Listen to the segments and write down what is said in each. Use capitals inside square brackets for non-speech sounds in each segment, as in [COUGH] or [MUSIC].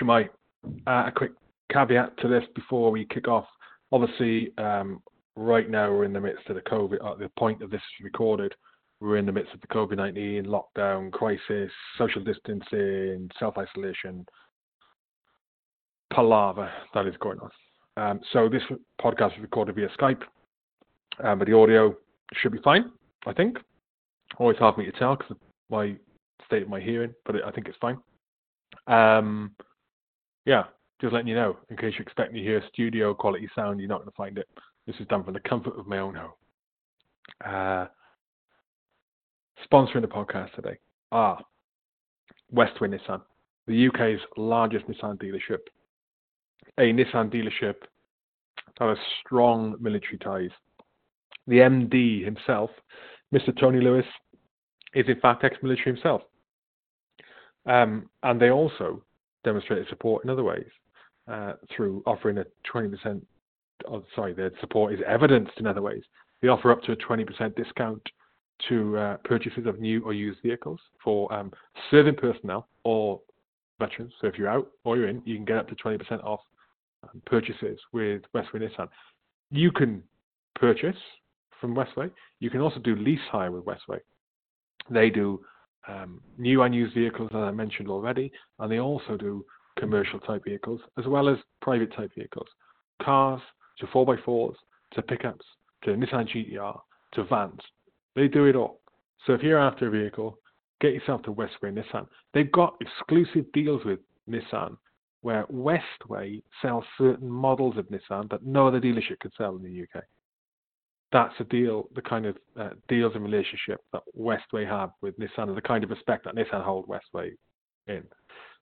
Shemai, uh, a quick caveat to this before we kick off. Obviously, um, right now we're in the midst of the COVID, at the point of this recorded, we're in the midst of the COVID 19 lockdown crisis, social distancing, self isolation, palaver that is going on. Um, so this podcast is recorded via Skype, um, but the audio should be fine, I think. Always hard for me to tell because of my state of my hearing, but I think it's fine. Um, yeah, just letting you know, in case you're expecting to hear studio quality sound, you're not going to find it. This is done from the comfort of my own home. Uh, sponsoring the podcast today are Westway Nissan, the UK's largest Nissan dealership, a Nissan dealership that has strong military ties. The MD himself, Mr. Tony Lewis, is in fact ex-military himself. Um, and they also demonstrated support in other ways uh, through offering a 20%, oh, sorry, their support is evidenced in other ways. They offer up to a 20% discount to uh, purchases of new or used vehicles for um, serving personnel or veterans. So if you're out or you're in, you can get up to 20% off um, purchases with Westway Nissan. You can purchase from Westway. You can also do lease hire with Westway. They do um, new and used vehicles, as I mentioned already, and they also do commercial type vehicles as well as private type vehicles, cars to 4x4s to pickups to Nissan GTR to vans. They do it all. So if you're after a vehicle, get yourself to Westway Nissan. They've got exclusive deals with Nissan where Westway sells certain models of Nissan that no other dealership could sell in the UK that's a deal, the kind of uh, deals and relationship that Westway have with Nissan, and the kind of respect that Nissan hold Westway in.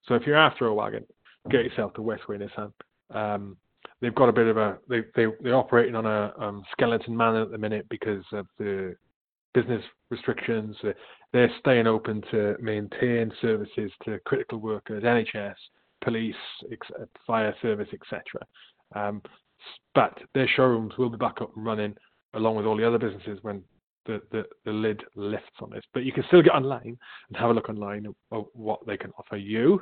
So if you're after a wagon, get yourself to Westway Nissan. Um, they've got a bit of a they they they're operating on a um, skeleton man at the minute because of the business restrictions. They're staying open to maintain services to critical workers, NHS, police, fire service, etc. Um, but their showrooms will be back up and running along with all the other businesses when the, the, the lid lifts on this. But you can still get online and have a look online of what they can offer you.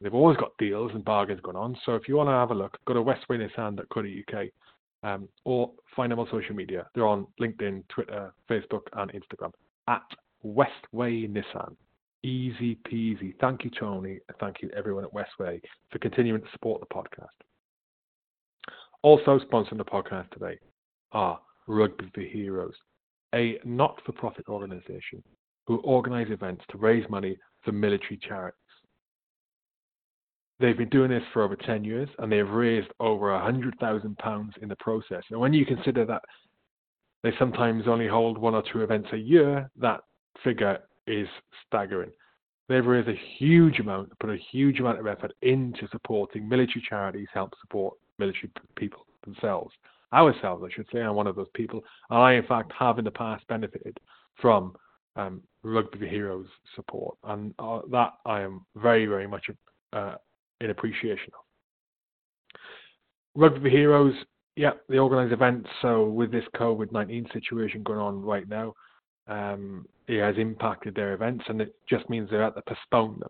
They've always got deals and bargains going on. So if you want to have a look, go to westwaynissan.co.uk um, or find them on social media. They're on LinkedIn, Twitter, Facebook, and Instagram at Westway Nissan. Easy peasy. Thank you, Tony. Thank you, everyone at Westway, for continuing to support the podcast. Also sponsoring the podcast today are Rugby for Heroes, a not for profit organisation who organise events to raise money for military charities. They've been doing this for over 10 years and they've raised over £100,000 in the process. And when you consider that they sometimes only hold one or two events a year, that figure is staggering. They've raised a huge amount, put a huge amount of effort into supporting military charities, help support military people themselves ourselves, I should say. I'm one of those people. And I, in fact, have in the past benefited from um, Rugby Heroes support. And uh, that I am very, very much uh, in appreciation of. Rugby Heroes, yeah, they organise events. So with this COVID 19 situation going on right now, um, it has impacted their events and it just means they have to postpone them.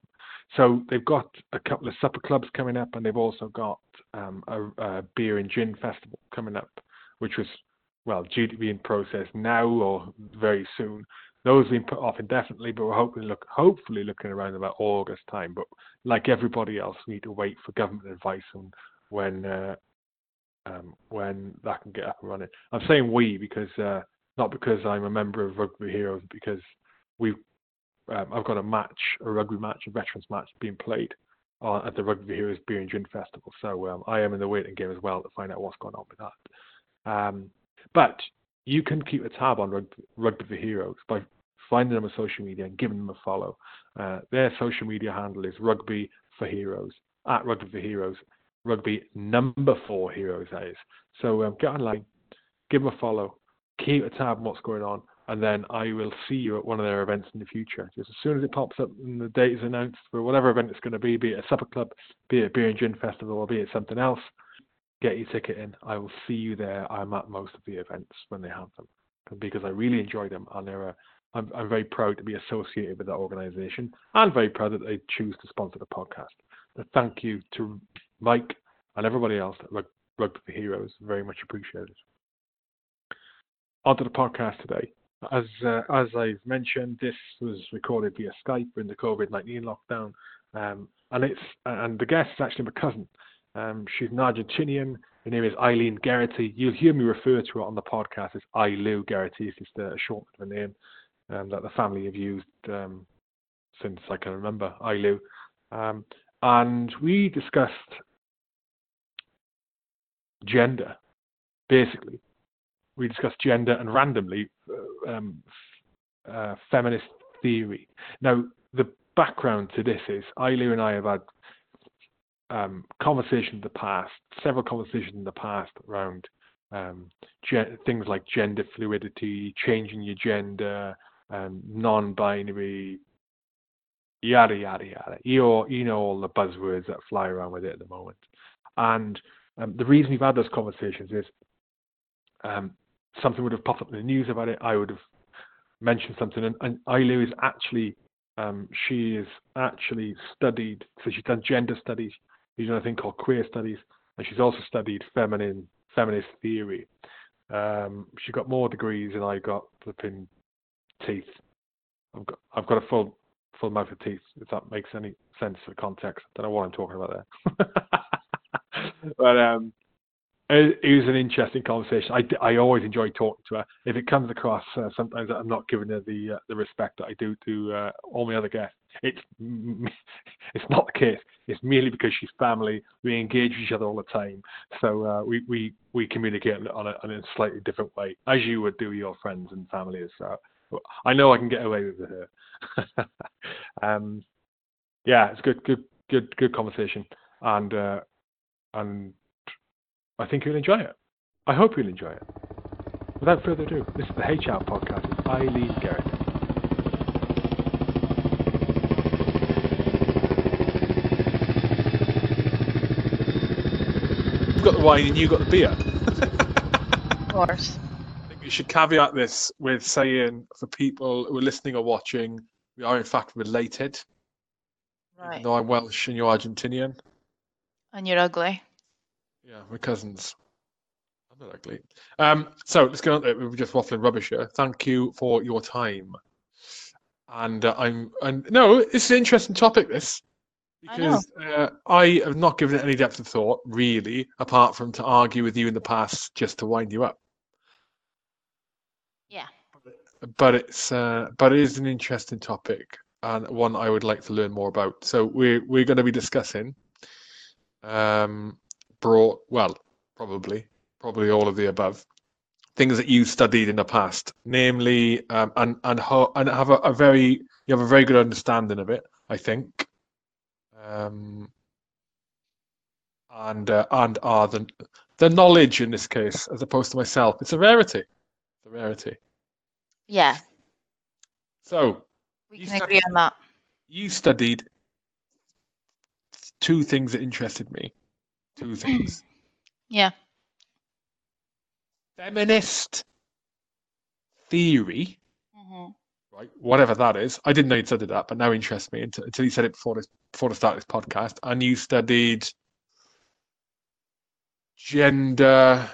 So they've got a couple of supper clubs coming up, and they've also got um, a, a, beer and gin festival coming up, which was well due to be in process now or very soon. Those have been put off indefinitely, but we're hoping look hopefully looking around about August time. But like everybody else, we need to wait for government advice on when uh, um, when that can get up and running. I'm saying we because uh, not because I'm a member of Rugby Heroes, because we've um, I've got a match, a rugby match, a veterans match being played uh, at the Rugby Heroes Beer and Gin Festival. So um, I am in the waiting game as well to find out what's going on with that. Um, but you can keep a tab on Rugby, for Heroes by finding them on social media and giving them a follow. Uh, their social media handle is Rugby for Heroes at Rugby for Heroes. Rugby number four heroes that is. So um, get online, give them a follow, keep a tab on what's going on, and then I will see you at one of their events in the future. Just as soon as it pops up and the date is announced for whatever event it's going to be, be it a supper club, be it a beer and gin festival, or be it something else, get your ticket in. I will see you there. I'm at most of the events when they have them because I really enjoy them and they're a, I'm, I'm very proud to be associated with that organisation and very proud that they choose to sponsor the podcast. a thank you to Mike and everybody else at Rugby for Heroes. Very much appreciated. Onto the podcast today. As uh, as I've mentioned, this was recorded via Skype in the COVID nineteen lockdown, um, and it's and the guest is actually my cousin. Um, she's an Argentinian. Her name is Eileen Geraghty. You'll hear me refer to her on the podcast as Eilu Geraghty. It's just a short of a name um, that the family have used um, since I can remember. Eilu, um, and we discussed gender, basically. We discussed gender and randomly uh, um, uh, feminist theory. Now, the background to this is Eileen and I have had um, conversations in the past, several conversations in the past around um, ge- things like gender fluidity, changing your gender, um, non-binary, yada yada yada. You you know all the buzzwords that fly around with it at the moment. And um, the reason we've had those conversations is um, something would have popped up in the news about it. I would have mentioned something, and, and Ailu is actually um, she is actually studied. So she's done gender studies. She's done a thing called queer studies, and she's also studied feminine feminist theory. Um, she got more degrees than I got flipping teeth. I've got I've got a full full mouth of teeth. If that makes any sense for context, I don't know what I'm talking about there. [LAUGHS] but um, it, was an interesting conversation. I, I always enjoy talking to her. If it comes across uh, sometimes I'm not giving her the uh, the respect that I do to uh, all my other guests, it's [LAUGHS] it's not the case. It's merely because she's family. We engage with each other all the time, so uh, we we we communicate on a, on a slightly different way, as you would do your friends and family. So I know I can get away with her. [LAUGHS] um, yeah, it's good, good, good, good conversation, and uh, and I think you'll enjoy it. I hope you'll enjoy it. Without further ado, this is the HR podcast with Eileen Geraghty. You've got the wine and you have got the beer. of course. I think you should caveat this with saying for people who are listening or watching, we are in fact related. Right. Though I'm Welsh and you're Argentinian. And you're ugly. Yeah, we're cousins. I'm not ugly. Um, so let's go on. We were just waffling rubbish here. Thank you for your time. And uh, I'm and no, it's an interesting topic. This because I, uh, I have not given it any depth of thought, really, apart from to argue with you in the past just to wind you up. Yeah. But it's uh, but it is an interesting topic and one I would like to learn more about. So we're we're going to be discussing um, brought, well, probably, probably all of the above, things that you studied in the past, namely, um, and and and have a, a, very you have a very good understanding of it, I think, um, and uh, and are the the knowledge in this case, as opposed to myself, it's a rarity, it's a rarity. Yeah. So we can studied, agree on that. You studied two things that interested me. Two things. [CLEARS THROAT] yeah. Feminist theory, mm-hmm. right? Whatever that is. I didn't know you studied that, but now interests me until, until you said it before this before the start of this podcast. And you studied gender.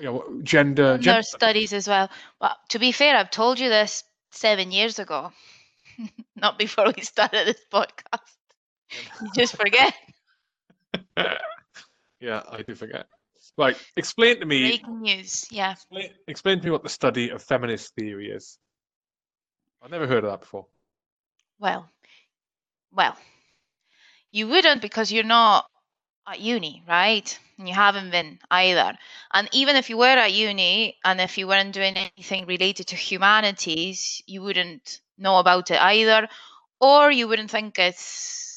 You know, gender, gender, studies as well. But to be fair, I've told you this seven years ago, [LAUGHS] not before we started this podcast. [LAUGHS] You just forget. [LAUGHS] yeah, I do forget. Right, explain to me. Breaking news, yeah. Explain, explain to me what the study of feminist theory is. I've never heard of that before. Well, well, you wouldn't because you're not at uni, right? And you haven't been either. And even if you were at uni and if you weren't doing anything related to humanities, you wouldn't know about it either, or you wouldn't think it's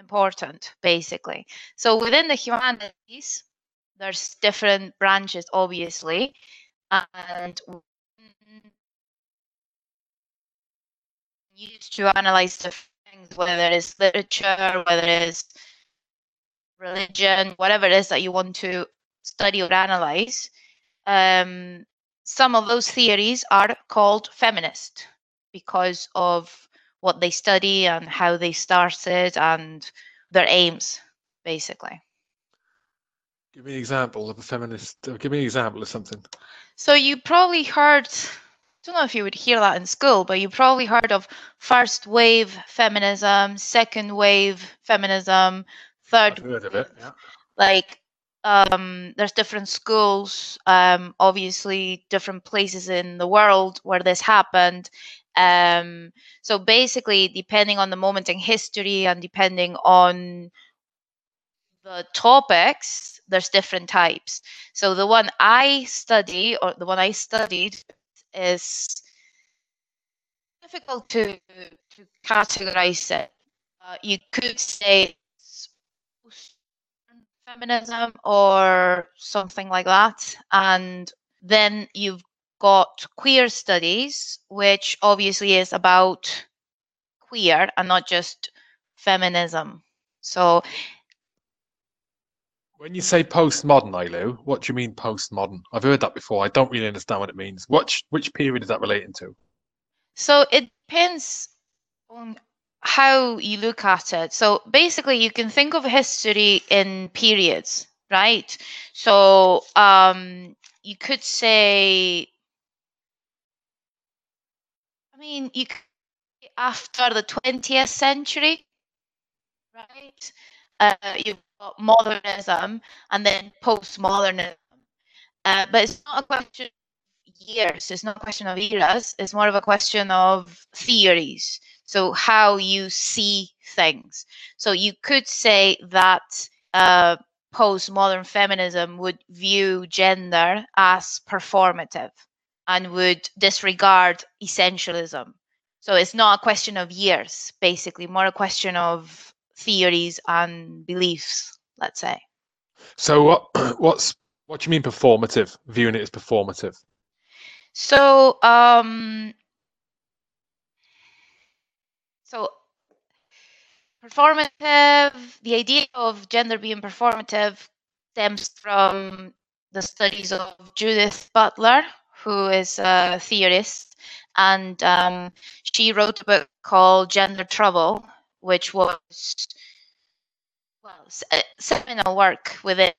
important, basically. So within the humanities, there's different branches, obviously, and used to analyze different things, whether it is literature, whether it is religion, whatever it is that you want to study or analyze. Um, some of those theories are called feminist because of what they study and how they started and their aims, basically. Give me an example of a feminist. uh, Give me an example of something. So you probably heard, I don't know if you would hear that in school, but you probably heard of first wave feminism, second wave feminism, I've third heard of it. Yeah. like um there's different schools um obviously different places in the world where this happened um so basically depending on the moment in history and depending on the topics there's different types. So the one i study or the one i studied is difficult to to categorize it. Uh, you could say feminism or something like that. And then you've got queer studies which obviously is about queer and not just feminism so When you say postmodern, Ilu, what do you mean postmodern? I've heard that before. I don't really understand what it means. Which which period is that relating to? So it depends on how you look at it. So basically, you can think of history in periods, right? So um, you could say, mean, you after the 20th century, right? Uh, you've got modernism and then postmodernism. Uh, but it's not a question of years. It's not a question of eras. It's more of a question of theories. So how you see things. So you could say that uh, postmodern feminism would view gender as performative and would disregard essentialism. So it's not a question of years, basically, more a question of theories and beliefs, let's say. So what [CLEARS THROAT] what's what do you mean performative? Viewing it as performative. So, um, so performative, the idea of gender being performative stems from the studies of Judith Butler, who is a theorist, and um, she wrote a book called Gender Trouble, which was well seminal work within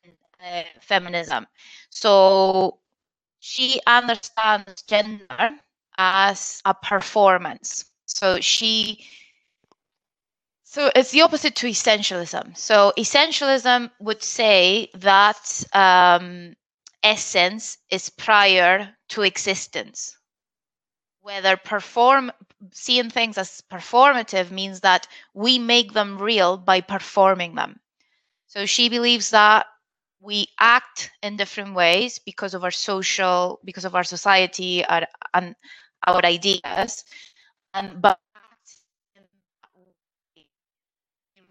uh, feminism. So she understands gender as a performance. So she so it's the opposite to essentialism. So essentialism would say that um, essence is prior to existence. Whether perform seeing things as performative means that we make them real by performing them. So she believes that we act in different ways because of our social, because of our society, our, and our ideas, and but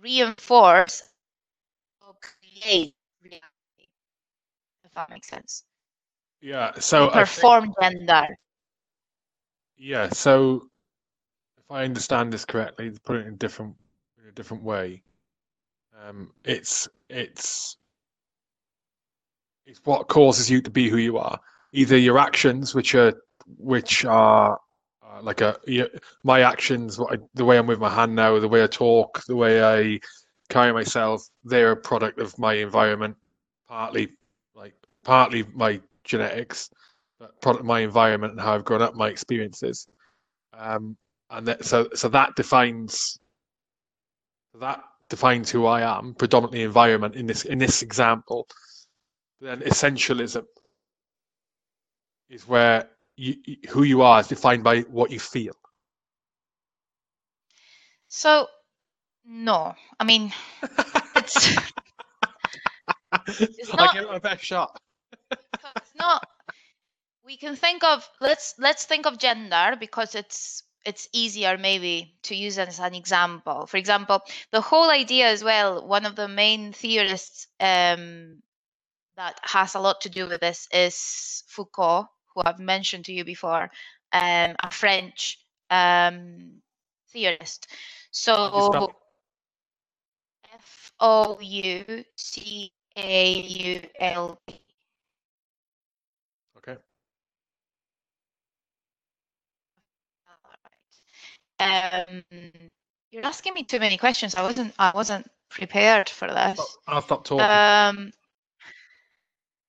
reinforce or create reality. If that makes sense. Yeah. So I think- perform gender. yeah. So if I understand this correctly, to put it in different in a different way, um, it's it's it's what causes you to be who you are. Either your actions, which are which are uh, like a yeah, my actions, what I, the way I'm with my hand now, the way I talk, the way I carry myself, they're a product of my environment, partly like partly my genetics, but product of my environment and how I've grown up, my experiences, um, and that, so so that defines that defines who I am, predominantly environment in this in this example. Then essentialism is where you, who you are is defined by what you feel. So, no, I mean, it's [LAUGHS] [LAUGHS] I not- give it my best shot. [LAUGHS] not we can think of let's let's think of gender because it's it's easier maybe to use as an example. For example the whole idea as well one of the main theorists um, that has a lot to do with this is foucault who i've mentioned to you before um, a french um, theorist. So f o u c a u l e Okay. Alright. Um, you're asking me too many questions. I wasn't. I wasn't prepared for this. I'll stop talking. Um,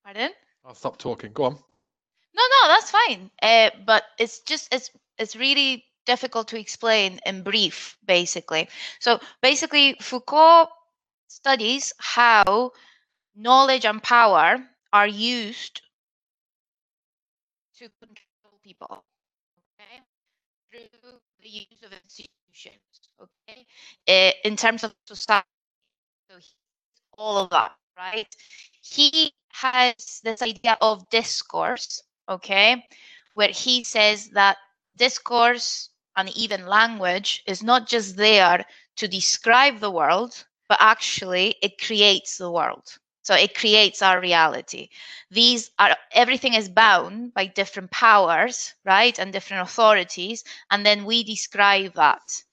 pardon? I'll stop talking. Go on. No, no, that's fine. Uh, but it's just it's it's really difficult to explain in brief, basically. So basically, Foucault studies how knowledge and power are used to control people. Okay, through the use of institutions. Okay, uh, in terms of society. So all of that, right? He has this idea of discourse okay, where he says that discourse and even language is not just there to describe the world, but actually it creates the world. So it creates our reality. These are everything is bound by different powers, right? And different authorities. And then we describe that.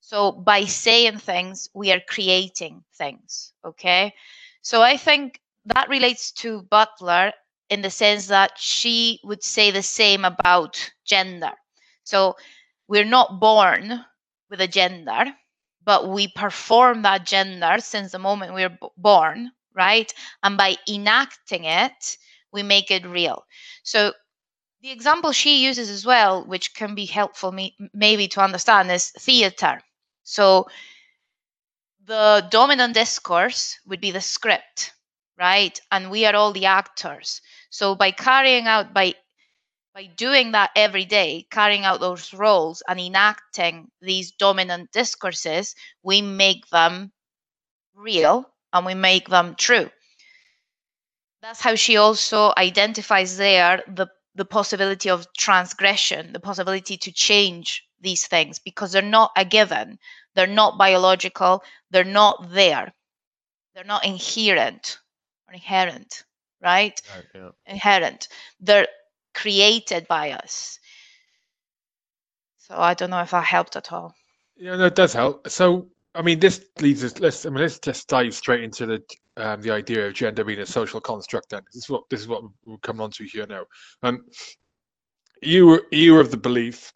So by saying things, we are creating things. Okay. So I think that relates to Butler in the sense that she would say the same about gender. So we're not born with a gender, but we perform that gender since the moment we're born, right? And by enacting it, we make it real. So the example she uses as well, which can be helpful me, maybe to understand, is theater. So the dominant discourse would be the script, right? And we are all the actors. So by carrying out by by doing that every day, carrying out those roles and enacting these dominant discourses, we make them real and we make them true. That's how she also identifies there the, the possibility of transgression, the possibility to change these things because they're not a given, they're not biological, they're not there, they're not inherent or inherent right? Yeah. Inherent. They're created by us. So I don't know if that helped at all. Yeah, it does help. So, I mean, this leads us. Let's. I mean, let's just dive straight into the um, the idea of gender being a social construct. Then this is what this is what we're coming on to here now. And you were you were of the belief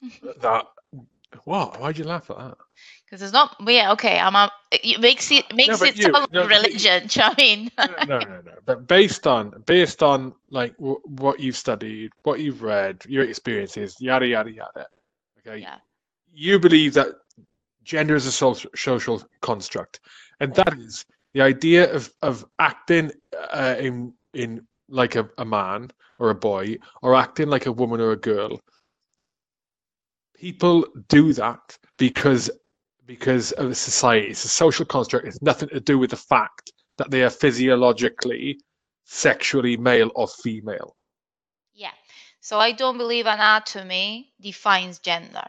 [LAUGHS] that. What? Why'd you laugh at that? Because it's not. Yeah, okay. I'm. A, it makes it makes but it you- sound no, religion. [LAUGHS] You I mean? no, no, no. But based on based on like w- what you've studied, what you've read, your experiences, yada yada yada. Okay. Yeah. You believe that gender is a social social construct, and that is the idea of of acting uh, in in like a, a man or a boy, or acting like a woman or a girl. People do that because because of society. It's a social construct. It's nothing to do with the fact that they are physiologically, sexually male or female. yeah. So I don't believe anatomy defines gender.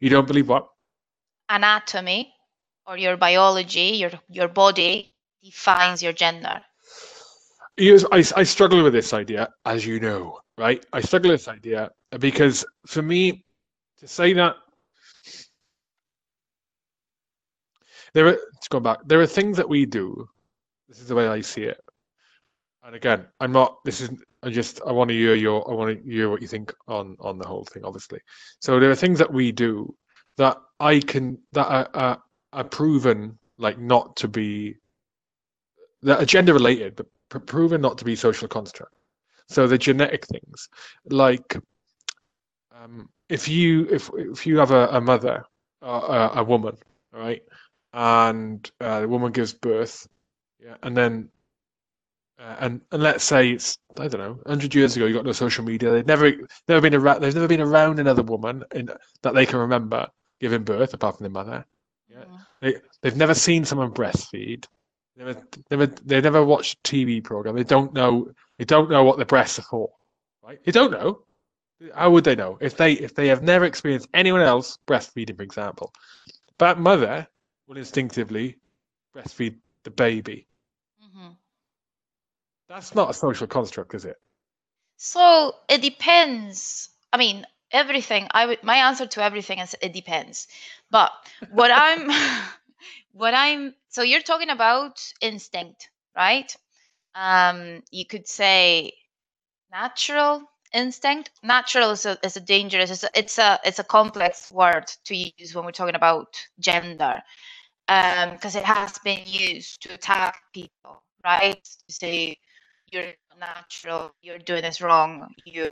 You don't believe what? Anatomy or your biology, your your body defines your gender. Yes, I, I struggle with this idea, as you know, right? I struggle with this idea because for me, to say that there are, let's go back, there are things that we do. This is the way I see it. And again, I'm not, this is, I just, I want to hear your, I want to hear what you think on, on the whole thing, obviously. So there are things that we do that I can, that are, are, are proven like not to be, that are gender related, but proven not to be social construct. So the genetic things, like um, if you if if you have a, a mother, uh, a, woman, right, and uh, the woman gives birth, yeah, and then uh, and and let's say it's I don't know, hundred years ago, you got no social media. They've never never been around. There's never been around another woman in, that they can remember giving birth apart from their mother. Yeah. They they've never seen someone breastfeed. Never, never, they never watched a TV program. They don't know. They don't know what the breasts are for, right? They don't know. How would they know if they if they have never experienced anyone else breastfeeding, for example? That mother will instinctively breastfeed the baby. Mhm. That's not a social construct, is it? So it depends. I mean, everything. I would. My answer to everything is it depends. But what I'm, [LAUGHS] what I'm. So you're talking about instinct, right? Um, you could say natural instinct. Natural is a is a dangerous. It's a it's a, it's a complex word to use when we're talking about gender. because um, it has been used to attack people, right? To say you're natural, you're doing this wrong, you're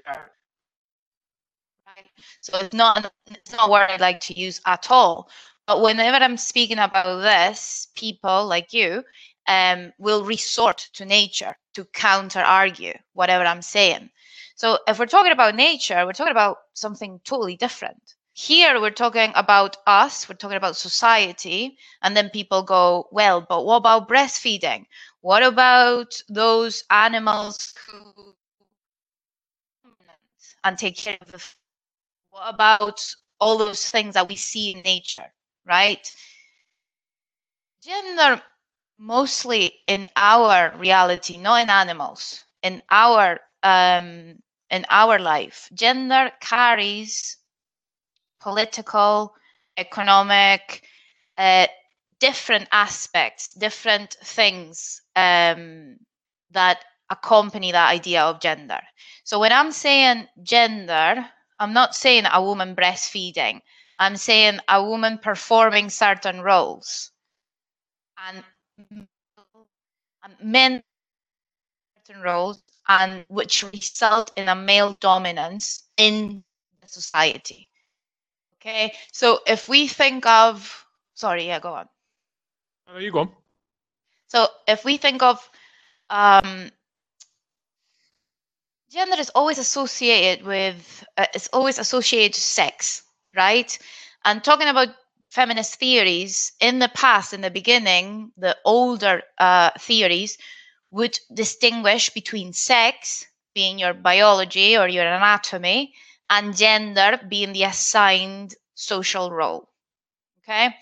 right. So it's not it's not what I like to use at all. But whenever I'm speaking about this, people like you um, will resort to nature to counter argue whatever I'm saying. So if we're talking about nature, we're talking about something totally different. Here we're talking about us, we're talking about society, and then people go, well, but what about breastfeeding? What about those animals who and take care of about all those things that we see in nature, right? Gender mostly in our reality, not in animals, in our um, in our life. Gender carries political, economic, uh, different aspects, different things um, that accompany that idea of gender. So when I'm saying gender, I'm not saying a woman breastfeeding. I'm saying a woman performing certain roles. And men certain roles and which result in a male dominance in the society. Okay, so if we think of, sorry, yeah, go on. Oh, you go on. So if we think of um, gender is always associated with, uh, it's always associated to sex, right? And talking about feminist theories in the past, in the beginning, the older uh, theories would distinguish between sex, being your biology or your anatomy, and gender being the assigned social role. Okay.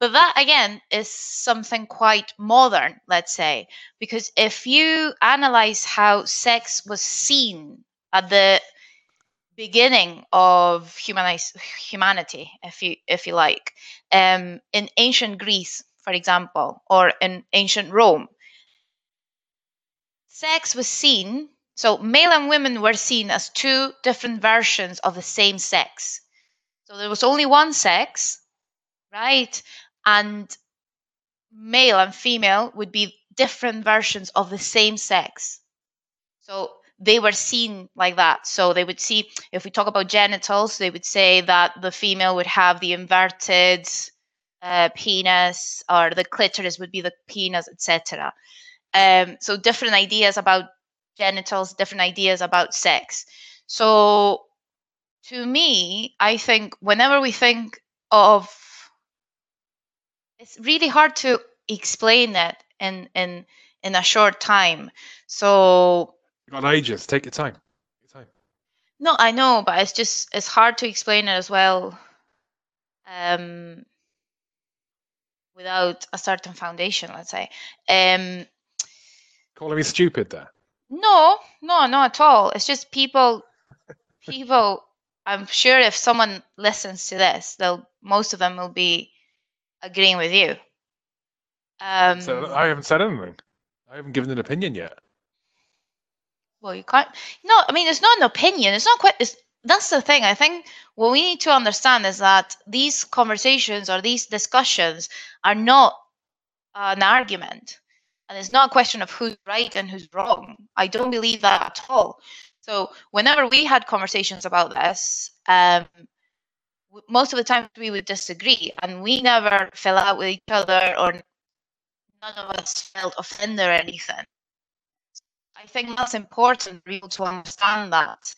But that again is something quite modern, let's say, because if you analyze how sex was seen at the beginning of humanity, if you if you like, um, in ancient Greece, for example, or in ancient Rome. Sex was seen, so male and women were seen as two different versions of the same sex. So there was only one sex, right? And male and female would be different versions of the same sex. So they were seen like that. So they would see, if we talk about genitals, they would say that the female would have the inverted uh, penis, or the clitoris would be the penis, etc. Um, so different ideas about genitals, different ideas about sex. So to me, I think whenever we think of, it's really hard to explain it in in in a short time. So you got ages. Take your time. Take your time. No, I know, but it's just it's hard to explain it as well. Um, without a certain foundation, let's say. Um, Calling me stupid there? No, no, not at all. It's just people. people. I'm sure if someone listens to this, they'll most of them will be agreeing with you. Um, so I haven't said anything. I haven't given an opinion yet. Well you can't no i mean it's not an opinion. It's not quite it's, that's the thing. I think what we need to understand is that these conversations or these discussions are not an argument. And it's not a question of who's right and who's wrong. I don't believe that at all. So whenever we had conversations about this um, most of the time we would disagree and we never fell out with each other or none of us felt offended or anything I think that's important for people to understand that.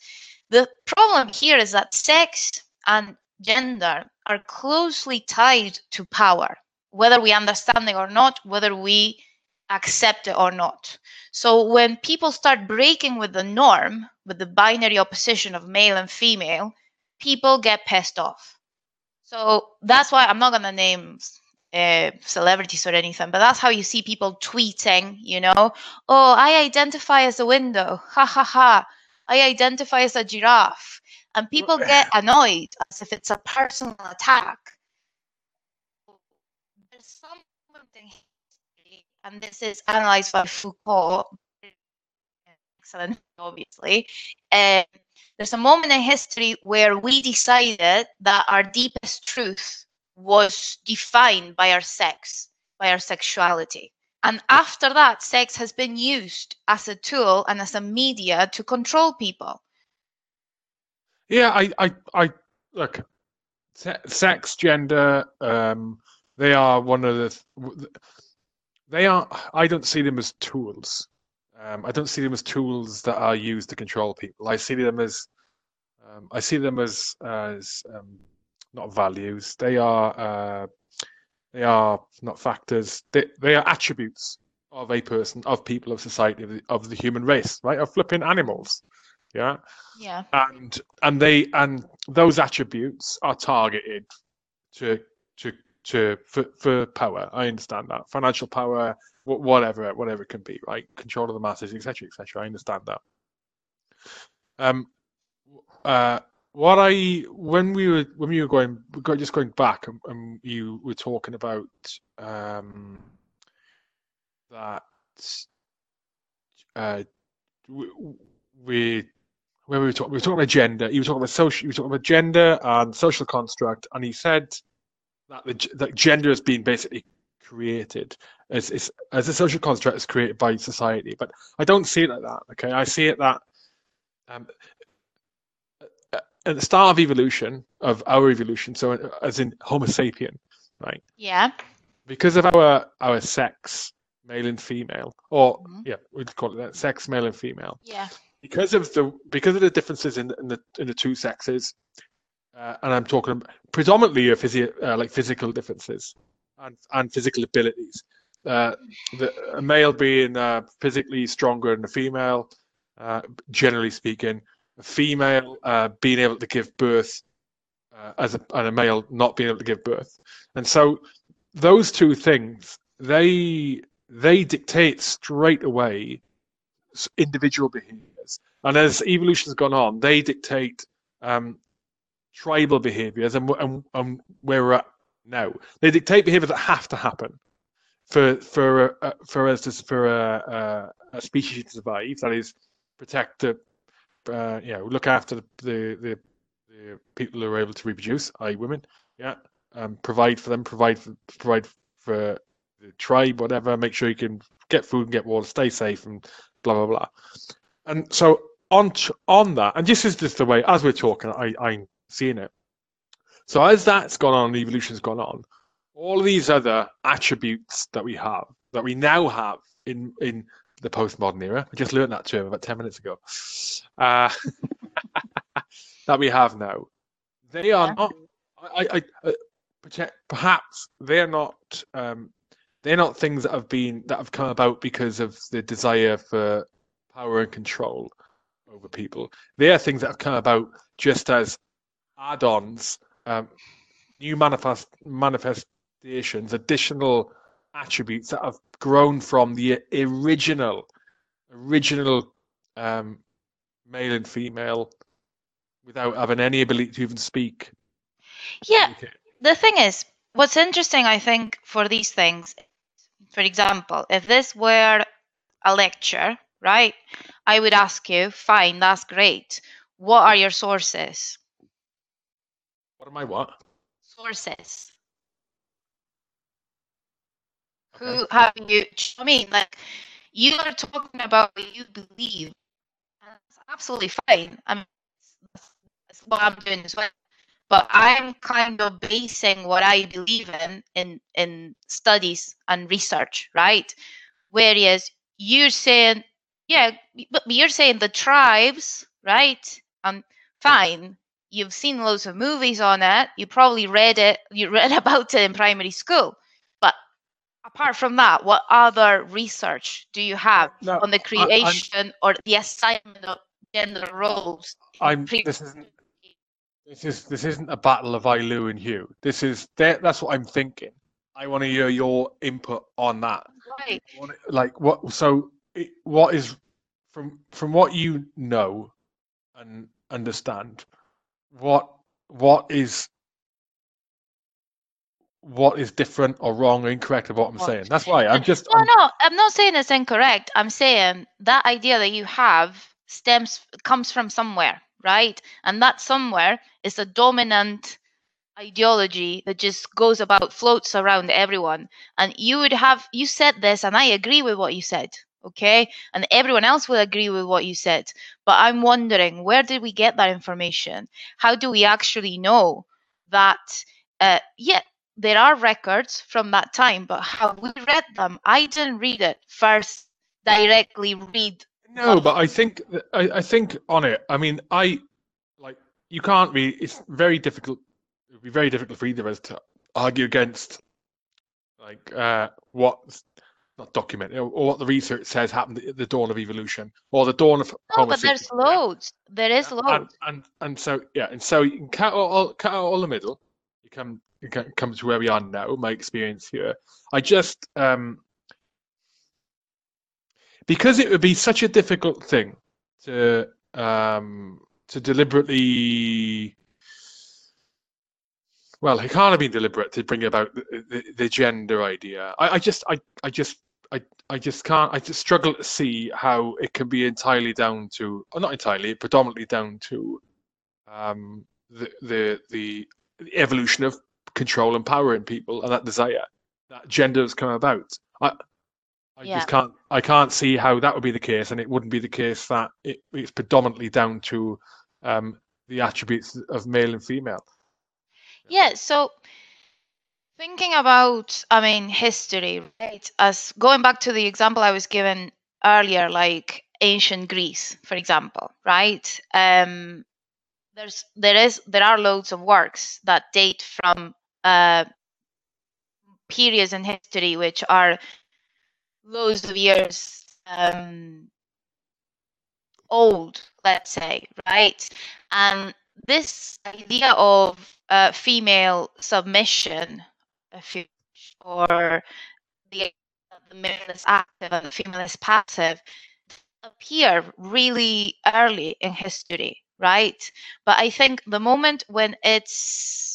The problem here is that sex and gender are closely tied to power, whether we understand it or not, whether we accept it or not. So when people start breaking with the norm, with the binary opposition of male and female, people get pissed off. So that's why I'm not going to name uh, celebrities or anything, but that's how you see people tweeting, you know, oh, I identify as a window, ha ha ha, I identify as a giraffe. And people get [LAUGHS] annoyed as if it's a personal attack. There's something, and this is analyzed by Foucault, excellent, obviously. Um, there's a moment in history where we decided that our deepest truth was defined by our sex, by our sexuality. And after that, sex has been used as a tool and as a media to control people. Yeah, I, I, I look, sex, gender, um, they are one of the, they are, I don't see them as tools. Um, I don't see them as tools that are used to control people. I see them as, um, I see them as, as um, not values. They are, uh, they are not factors. They, they are attributes of a person, of people, of society, of the, of the human race, right? Of flipping animals. Yeah. Yeah. And and they and those attributes are targeted to to to for, for power. I understand that financial power, whatever whatever it can be, right? Control of the masses, etc., etc. I understand that. Um. Uh what I when we were when we were going just going back and, and you were talking about um, that uh, we, we when we were talking we were talking about gender you were talking about social you were talking about gender and social construct and he said that the that gender has been basically created as as, as a social construct is created by society but I don't see it like that okay I see it that um, at the start of evolution, of our evolution, so as in Homo sapien, right? Yeah. Because of our our sex, male and female, or mm-hmm. yeah, we'd call it that, sex, male and female. Yeah. Because of the because of the differences in, in the in the two sexes, uh, and I'm talking predominantly of physio, uh, like physical differences and and physical abilities. Uh, the a male being uh, physically stronger than a female, uh, generally speaking, a female uh, being able to give birth uh, as a, and a male not being able to give birth. And so those two things, they they dictate straight away individual behaviors. And as evolution has gone on, they dictate um, tribal behaviors and, and, and where we're at now. They dictate behaviors that have to happen for for uh, for us to, for a, a, a species to survive. That is, protect the uh, you know, look after the, the, the, the people who are able to reproduce, i.e., women. Yeah, um, provide for them, provide for, provide for the tribe, whatever. Make sure you can get food and get water, stay safe, and blah blah blah. And so on on that, and this is just the way as we're talking, I, I'm seeing it. So as that's gone on, evolution's gone on. All of these other attributes that we have, that we now have in in the postmodern era. I just learned that term about 10 minutes ago. Uh, [LAUGHS] that we have now. They are yeah. not, I, I, I, perhaps they're not, um, they're not things that have been, that have come about because of the desire for power and control over people. They are things that have come about just as add-ons, um, new manifest manifestations, additional attributes that have grown from the original original um, male and female without having any ability to even speak. Yeah. The thing is, what's interesting, I think, for these things, for example, if this were a lecture, right, I would ask you, fine, that's great. What are your sources? What am I what? Sources who have you i mean? Like you are talking about what you believe. And that's absolutely fine. I mean that's, that's what i'm doing as well. But i'm kind of basing what i believe in in in studies and research right? Whereas you're saying yeah but you're saying the tribes right? Um fine. You've seen loads of movies on it. You probably read it you read [LAUGHS] about it in primary school apart from that, what other research do you have no, on the creation I, or the assignment of gender roles? I'm, this isn't this is this isn't a battle of Ilu and Hugh. This is that's what I'm thinking. I want to hear your input on that. Right. Like what? So it, what is from from what you know and understand? What what is what is different or wrong or incorrect of what I'm saying. That's why I'm just. No, I'm, no, I'm not saying it's incorrect. I'm saying that idea that you have stems comes from somewhere, right? And that somewhere is a dominant ideology that just goes about floats around everyone and you would have you said this and i agree with what you said okay and everyone else will agree with what you said but i'm wondering where did we get that information how do we actually know that uh, yeah there are records from that time but how we read them i didn't read it first directly read no but i think I, I think on it i mean i like you can't be it's very difficult it would be very difficult for either of us to argue against like uh, what not document or what the research says happened at the dawn of evolution or the dawn of no, but there's loads. There is loads. And, and and so yeah, and so you can cut all cut out all the middle. You you come to where we are now. My experience here. I just um because it would be such a difficult thing to um to deliberately well, it can't have been deliberate to bring about the, the, the gender idea. I, I, just, I, I just, I, I just can't. I just struggle to see how it can be entirely down to, or not entirely, predominantly down to, um, the the the, the evolution of control and power in people and that desire that gender has come about. I, I yeah. just can't. I can't see how that would be the case, and it wouldn't be the case that it, it's predominantly down to um, the attributes of male and female. Yeah, so thinking about, I mean, history, right? As going back to the example I was given earlier, like ancient Greece, for example, right? Um, there's there is there are loads of works that date from uh, periods in history which are loads of years um, old, let's say, right? And this idea of uh, female submission, or the, the male is active and the female is passive, appear really early in history, right? But I think the moment when it's,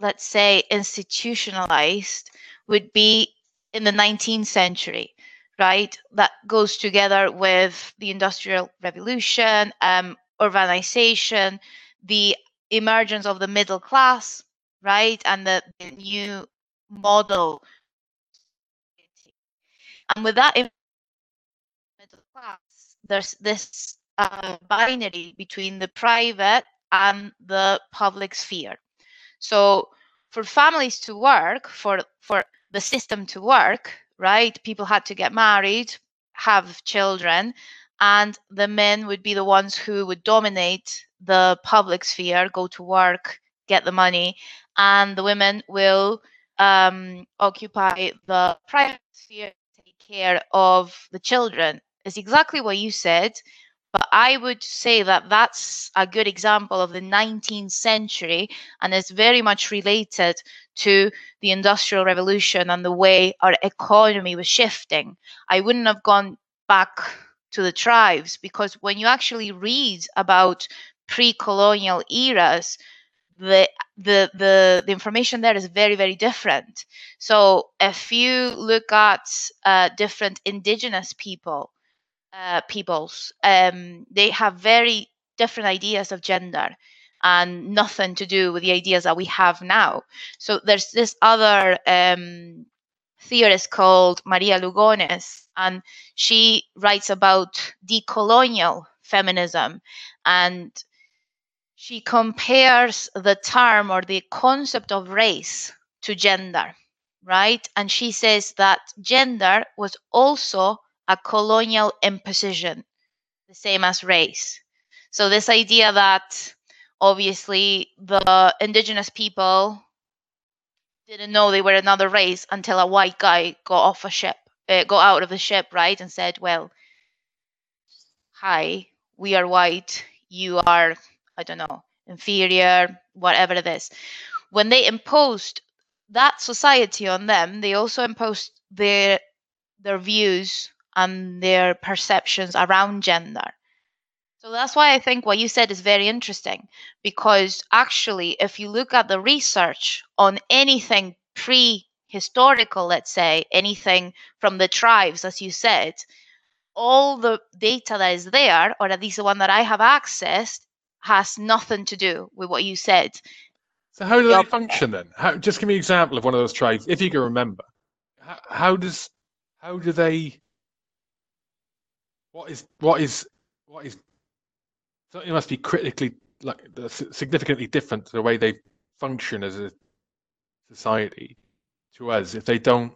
let's say, institutionalized would be in the 19th century right? That goes together with the Industrial Revolution, um, urbanization, the emergence of the middle class, right, and the, the new model. And with that middle class, there's this uh, binary between the private and the public sphere. So for families to work, for for the system to work, right? People had to get married, have children, and the men would be the ones who would dominate the public sphere, go to work, get the money, and the women will um, occupy the private sphere, take care of the children. It's exactly what you said, but I would say that that's a good example of the 19th century and is very much related to the Industrial Revolution and the way our economy was shifting. I wouldn't have gone back to the tribes because when you actually read about pre-colonial eras the, the the the information there is very very different so if you look at uh, different indigenous people uh, peoples. Um, they have very different ideas of gender and nothing to do with the ideas that we have now. So there's this other um, theorist called maria lugones and she writes about decolonial feminism and she compares the term or the concept of race to gender right? And she says that gender was also a colonial imposition the same as race so this idea that obviously the indigenous people didn't know they were another race until a white guy got off a ship uh, got out of the ship, right, and said, "Well, hi, we are white. You are, I don't know, inferior, whatever it is." When they imposed that society on them, they also imposed their their views and their perceptions around gender. So that's why I think what you said is very interesting because actually, if you look at the research on anything pre historical, let's say, anything from the tribes, as you said, all the data that is there, or at least the one that I have accessed, has nothing to do with what you said. So how do they function then? How, just give me an example of one of those tribes, if you can remember. How, how does how do they? What is what is what is? Something must be critically like significantly different to the way they function as a society to us if they don't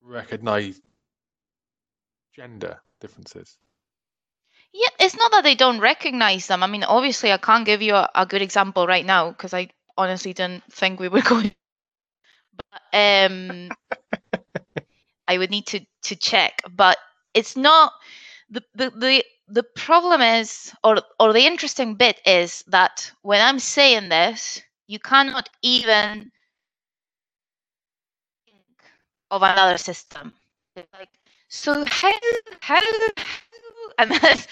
recognize gender differences. Yeah, it's not that they don't recognize them. I mean, obviously, I can't give you a, a good example right now because I honestly didn't think we were [LAUGHS] going. But um, [LAUGHS] I would need to to check. But it's not the the the the problem is, or or the interesting bit is that when I'm saying this, you cannot even think of another system. Like, so how how, how [LAUGHS] and that's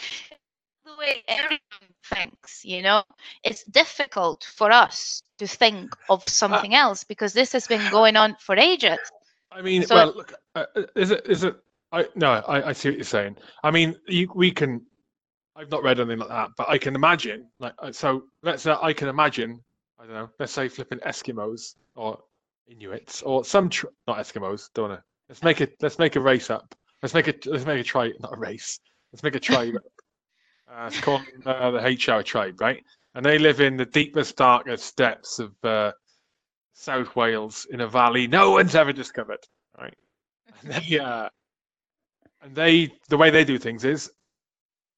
the way everyone thinks, you know? It's difficult for us to think of something else because this has been [SIGHS] going on for ages. I mean, So- well, look, uh, uh, is it is it? I no, I, I see what you're saying. I mean, you, we can. I've not read anything like that, but I can imagine. Like, uh, so let's say I can imagine. I don't know. Let's say flipping Eskimos or Inuits or some tr- not Eskimos. Don't wanna. Let's make it. Let's make a race up. Let's make it. Let's make a tribe. Not a race. Let's make a tribe. [LAUGHS] uh, it's called uh, the H-Hour tribe, right? And they live in the deepest, darkest depths of uh, South Wales in a valley no one's ever discovered, right? And they, uh, and they, the way they do things is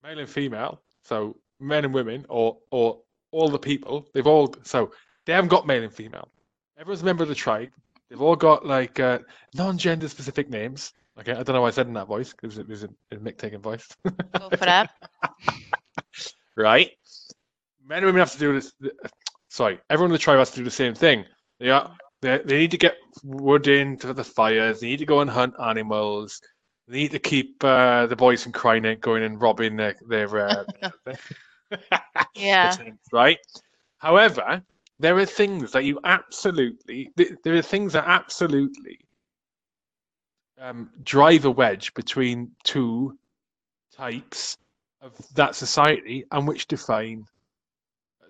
male and female, so men and women, or or all the people, they've all so they haven't got male and female. Everyone's a member of the tribe. They've all got like uh, non-gender specific names. Okay, I don't know why I said in that voice because it was a, a Mick taking voice. Go for that. [LAUGHS] right? Men and women have to do this. Sorry, everyone in the tribe has to do the same thing. They are they, they need to get wood in for the fires. They need to go and hunt animals. They need to keep uh, the boys from crying out, going and robbing their their. Uh, [LAUGHS] Yeah. [LAUGHS] things, right? However, there are things that you absolutely there are things that absolutely um, drive a wedge between two types of that society and which define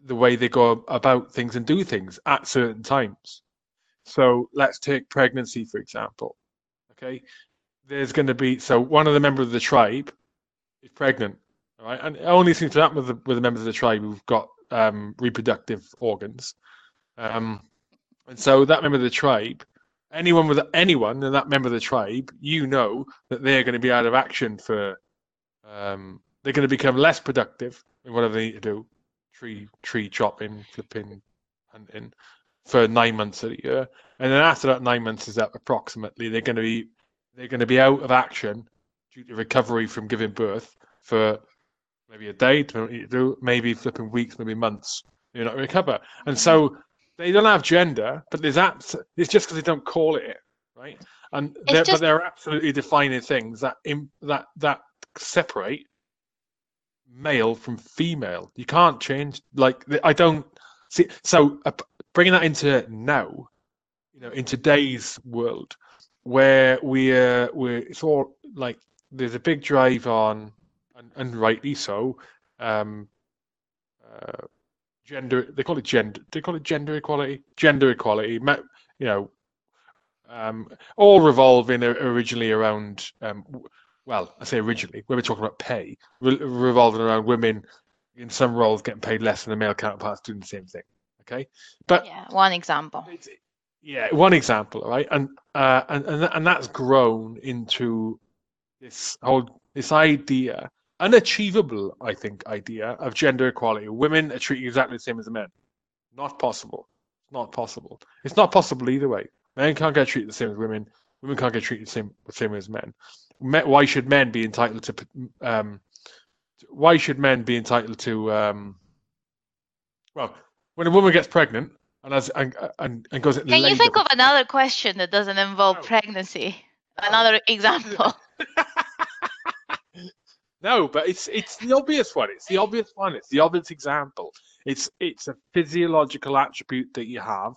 the way they go about things and do things at certain times. So let's take pregnancy for example. Okay, there's going to be so one of the members of the tribe is pregnant, right, and it only seems to happen with the, with the members of the tribe who've got um, reproductive organs. Um, and so that member of the tribe, anyone with anyone in that member of the tribe, you know that they're going to be out of action for. Um, they're going to become less productive in whatever they need to do, tree tree chopping, flipping, hunting, for nine months of the year, and then after that nine months is up, approximately they're going to be they're going to be out of action due to recovery from giving birth for maybe a day, depending on what you do, maybe flipping weeks, maybe months. You're not recover, and so they don't have gender, but there's abs- It's just because they don't call it it, right? And they're, just- but they're absolutely defining things that Im- that that separate male from female. You can't change like I don't see. So uh, bringing that into now, you know, in today's world, where we're we're it's all like there's a big drive on, and, and rightly so, um, uh, gender. They call it gender. They call it gender equality. Gender equality. You know, um, all revolving originally around. Um, well, I say originally, when we're talking about pay, re- revolving around women in some roles getting paid less than the male counterparts doing the same thing. Okay, but Yeah, one example. it's, yeah, one example, right? And uh, and and and that's grown into this whole this idea, unachievable, I think, idea of gender equality. Women are treated exactly the same as men. Not possible. Not possible. It's not possible either way. Men can't get treated the same as women. Women can't get treated the same the same as men. Me- Why should men be entitled to? Um, why should men be entitled to? Um, well, when a woman gets pregnant and has and and, and goes Can you think of another question that doesn't involve No. pregnancy? No. Another example. [LAUGHS] No, but it's it's the obvious one. It's the obvious one. It's the obvious example. It's it's a physiological attribute that you have,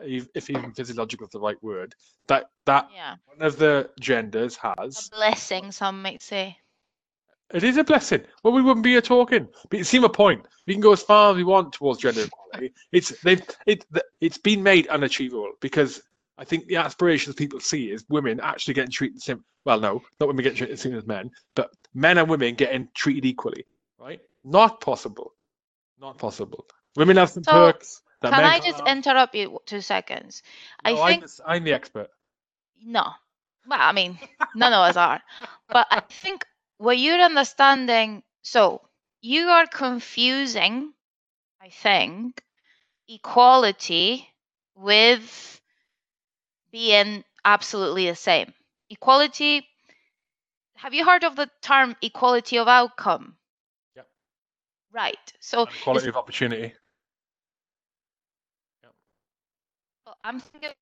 if if even physiological is the right word, that that Yeah. one of the genders has. A has. blessing, some might say. It is a blessing. Well, we wouldn't be here talking. But you see my point. We can go as far as we want towards gender equality. It's they've it it's been made unachievable because I think the aspirations people see is women actually getting treated the same. Well, no, not women getting treated the same as men, but men and women getting treated equally. Right? Not possible. Not possible. Women have some So, perks. That Can I just have. interrupt you two seconds? No, I I'm think the, I'm the expert. no. Well, I mean, none of us are. But I think what you're understanding, so you are confusing, I think, equality with being absolutely the same. Equality, have you heard of the term equality of outcome? Yep. Right. So And Equality of opportunity. Well, I'm thinking,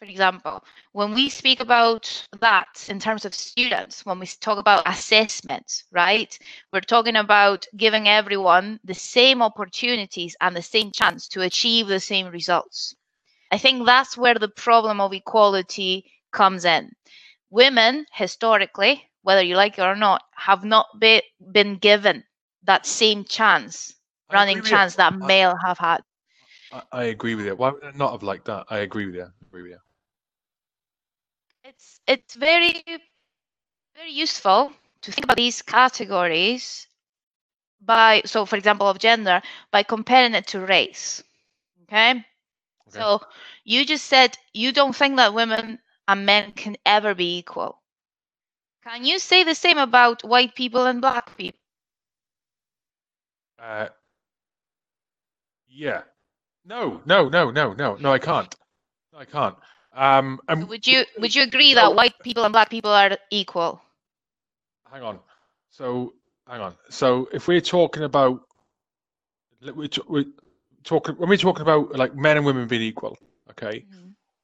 for example, when we speak about that in terms of students, when we talk about assessments, right? We're talking about giving everyone the same opportunities and the same chance to achieve the same results. I think that's where the problem of equality comes in. Women, historically, whether you like it or not, have not be, been given that same chance, I running agree with you. chance that I- male have had. I, I agree with you. Why would I not have liked that? I agree with you. I agree with you. It's it's very very useful to think about these categories by so for example of gender by comparing it to race okay, Okay. so you just said you don't think that women and men can ever be equal can you say the same about white people and black people Uh, yeah. No, no, no, no, no, no. I can't. No, I can't. Um, So would you would you agree that white people and black people are equal hang on. So hang on. So if we're talking about, we're, we're talking when we're talking about like men and women being equal, okay?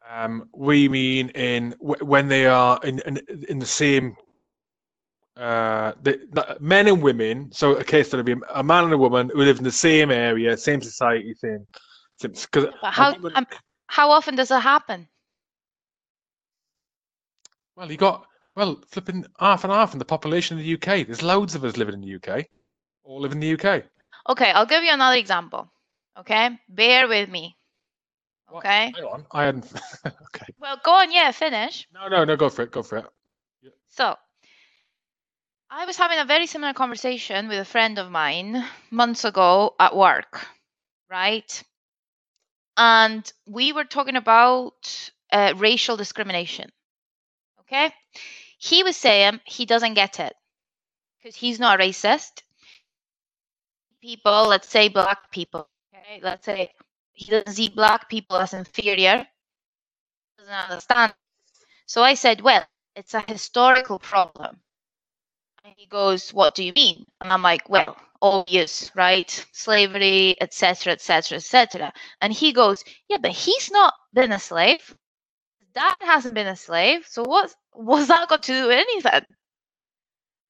Um, we mean in wh- when they are in in, in the same. Uh, the, men and women. So a case that would be a man and a woman who live in the same area, same society, same. Because how um, how often does it happen well, you got well flipping half and half in the population of the UK. There's loads of us living in the UK, all live in the UK. okay i'll give you another example okay bear with me okay Hang on, I hadn't. [LAUGHS] okay. well go on yeah finish No, no, no. Go for it. Go for it. So, I was having a very similar conversation with a friend of mine months ago at work, right? And we were talking about uh, racial discrimination. Okay? He was saying he doesn't get it because he's not racist. People, let's say black people, okay? Let's say he doesn't see black people as inferior, doesn't understand. So I said, well, it's a historical problem. And he goes, What do you mean? And I'm like, Well, obvious, right? Slavery, etc., etc., etc. And he goes, Yeah, but he's not been a slave. Dad hasn't been a slave. So what what's that got to do with anything?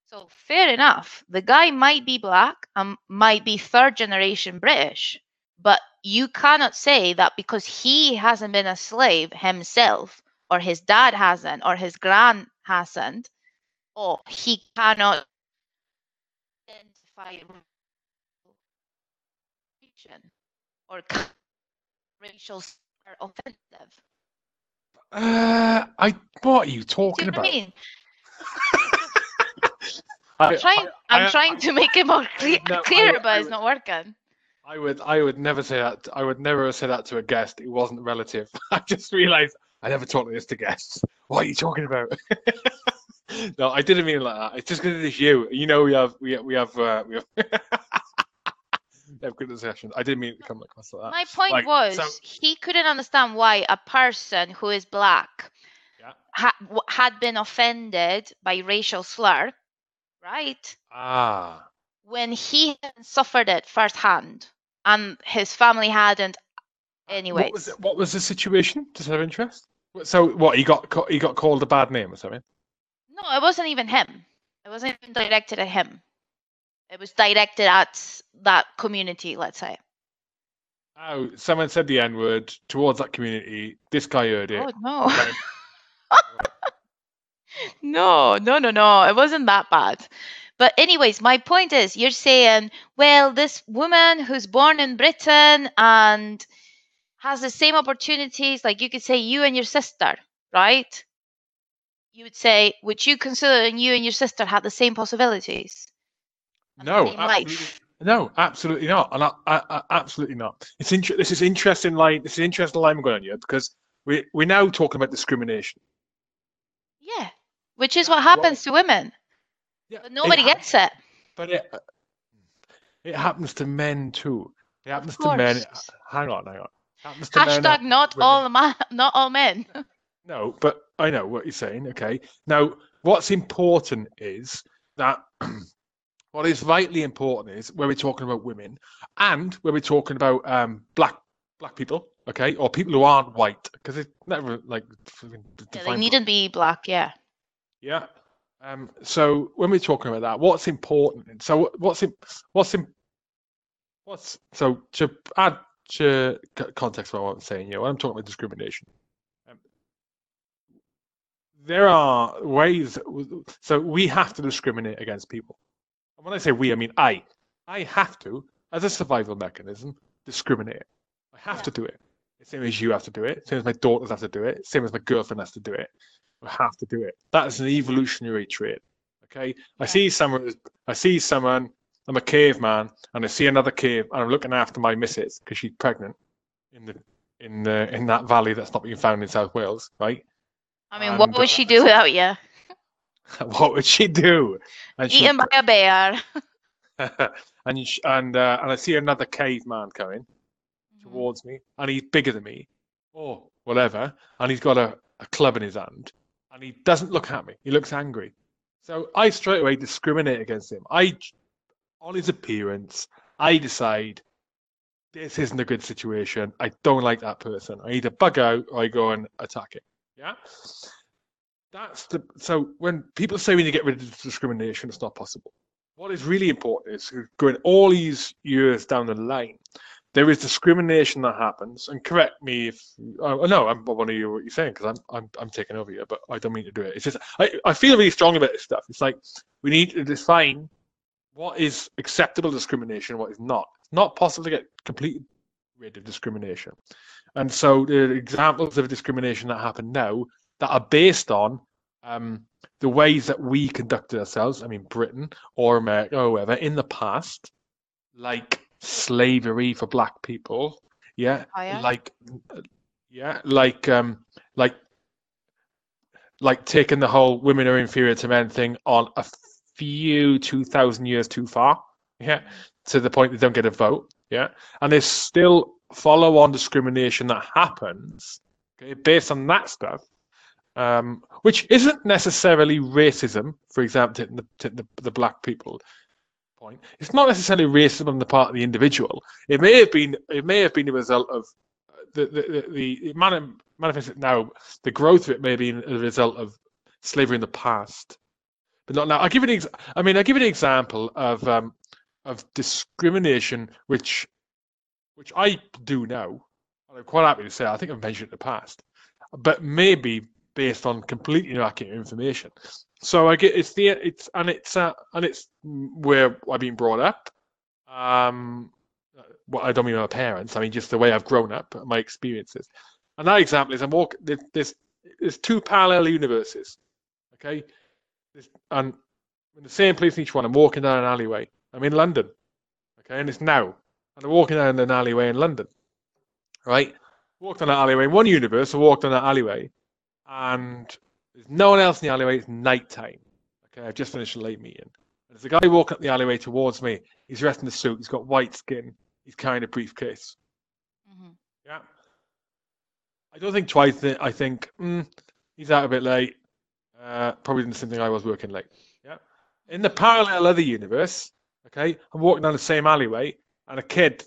So fair enough. The guy might be black and might be third generation British, but you cannot say that because he hasn't been a slave himself, or his dad hasn't, or his grand hasn't, or he cannot identify or racial offensive. Uh, I. What are you talking what I about? mean? [LAUGHS] I, I'm trying. I- I'm I- trying to make it more cle- [LAUGHS] No, I clear, would- but I it's would- not working. I would. I would never say that. I would never say that to a guest who wasn't relative. [LAUGHS] I just realised I never talk like this to guests. What are you talking about? no, I didn't mean it like that. It's just because it's you. You know, we have. We we have. Uh, we have. Have good sessions. I didn't mean it to come across like that. My point like, was he couldn't understand why a person who is black Yeah. ha- w- had been offended by racial slur, right? Ah. When he suffered it firsthand and his family hadn't. Anyways, What was it, what was the situation? Just out of interest. So what? He got ca- he got called a bad name or something. no, it wasn't even him. It wasn't even directed at him. It was directed at that community, let's say. Oh, someone said the N word towards that community. This guy heard it. Oh no. [LAUGHS] No, no, no, no. It wasn't that bad. But anyways, my point is, you're saying, well, this woman who's born in Britain and has the same opportunities, like you could say you and your sister, right? You would say, would you consider you and your sister had the same possibilities? No, absolutely, no, absolutely not, and I, I, I, absolutely not. It's inter- This is interesting line. This is interesting line we're going on here because we we're now talking about discrimination. Yeah, which is what well, happens to women, yeah, but it nobody ha- gets it. but it uh, it happens to men too. It happens to men. Uh, hang on, hang on. It to men. Hashtag not women. all ma- not all men. [LAUGHS] No, but I know what you're saying. Okay. Now, what's important is that [CLEARS THROAT] what is vitally important is where we're talking about women and where we're talking about um, black black people, okay, or people who aren't white, because it's never like Yeah, they defined- needn't be black. Yeah. Yeah. Um, so when we're talking about that, what's important? So what's in, what's in, what's so to add to context what I'm saying, you know, I'm talking about discrimination, um, there are ways. So we have to discriminate against people. And when I say we, I mean I. I have to, as a survival mechanism, discriminate. I have Yeah. to do it. Same as you have to do it. Same as my daughters have to do it. Same as my girlfriend has to do it. I have to do it. That is an evolutionary trait. Okay. I see someone. I see someone. I'm a caveman, and I see another cave, and I'm looking after my missus because she's pregnant in the in the in that valley that's not being found in South Wales, right? I mean, what would uh, she do without you? [LAUGHS] what would she do? And she Eaten by a bear. [LAUGHS] and and uh, and I see another caveman coming Mhm. towards me, and he's bigger than me, or whatever, and he's got a, a club in his hand, and he doesn't look at me. He looks angry. So I straight away discriminate against him. I, on his appearance, I decide this isn't a good situation. I don't like that person. I either bug out or I go and attack it. Yeah. That's the so when people say we need to get rid of discrimination, it's not possible. What is really important is going all these years down the line, there is discrimination that happens. And correct me if oh, oh no, I'm, want to hear what you're saying because I'm I'm I'm taking over here, but I don't mean to do it. It's just I, I feel really strong about this stuff. It's like we need to define what is acceptable discrimination, what is not. It's not possible to get completely rid of discrimination. And so the examples of discrimination that happen now that are based on um, the ways that we conducted ourselves, I mean Britain or America or whoever, in the past, like slavery for black people, yeah, Oh, yeah? like yeah, like um, like like taking the whole women are inferior to men thing on a few two thousand years too far, yeah, to the point they don't get a vote, yeah, and there's still follow-on discrimination that happens, okay, based on that stuff, um, which isn't necessarily racism. For example, the, the the black people point, it's not necessarily racism on the part of the individual. It may have been it may have been a result of the the the, the manifested now. The growth of it may be a result of slavery in the past, but not now. I'll give an ex- I mean, I'll give an example of um, of discrimination, which which I do now. I'm quite happy to say I think I've mentioned it in the past, but maybe based on completely inaccurate information. So I get it's the it's and it's uh, and it's where I've been brought up. Um, well, I don't mean my parents. I mean just the way I've grown up, my experiences. And that example is I'm walking. There's there's, two parallel universes. Okay, and in the same place in each one. I'm walking down an alleyway. I'm in London. Okay, and it's now. And I'm walking down an alleyway in London. Right, walked down that alleyway in one universe. I walked down that alleyway, and there's no one else in the alleyway. It's night time. Okay, I've just finished a late meeting. There's a guy walking up the alleyway towards me. He's dressed in a suit. He's got white skin. He's carrying a briefcase. Mhm. Yeah. I don't think twice. th- I think mm, he's out a bit late. Uh, probably the same thing I was working late. Yeah. In the parallel other universe, okay, I'm walking down the same alleyway, and a kid,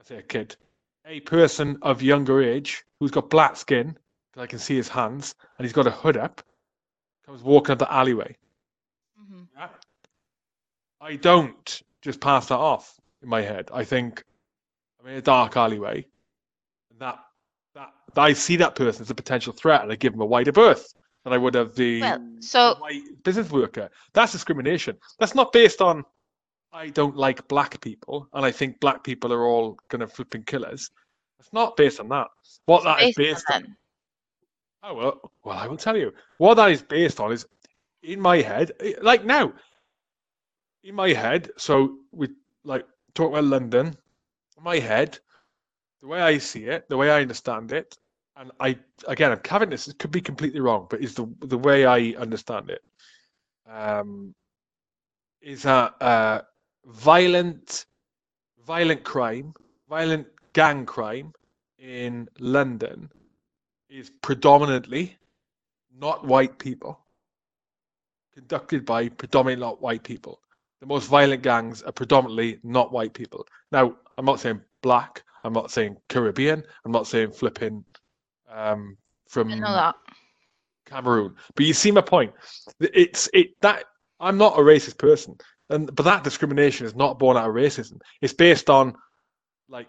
I say a kid, a person of younger age who's got black skin, 'cause I can see his hands, and he's got a hood up, comes walking up the alleyway. Mhm. Yeah. I don't just pass that off in my head. I think I'm in a dark alleyway. That that I see that person as a potential threat, and I give them a wider berth. than I would have the, Well, so white business worker. That's discrimination. That's not based on I don't like black people and I think black people are all kind of flipping killers. It's not based on that. What that is based based on on. Oh well, well, I will tell you. What that is based on is in my head, like now, in my head. So we like talk about London. My head, the way I see it, the way I understand it, and I again, I'm having this. It could be completely wrong, but is the the way I understand it. Um, is that uh, violent, violent crime, violent gang crime in London is predominantly not white people, conducted by predominantly not white people. The most violent gangs are predominantly not white people. Now, I'm not saying black, I'm not saying Caribbean, I'm not saying flipping um, from I know that. Cameroon. But you see my point. It's it that I'm not a racist person, and but that discrimination is not born out of racism. It's based on like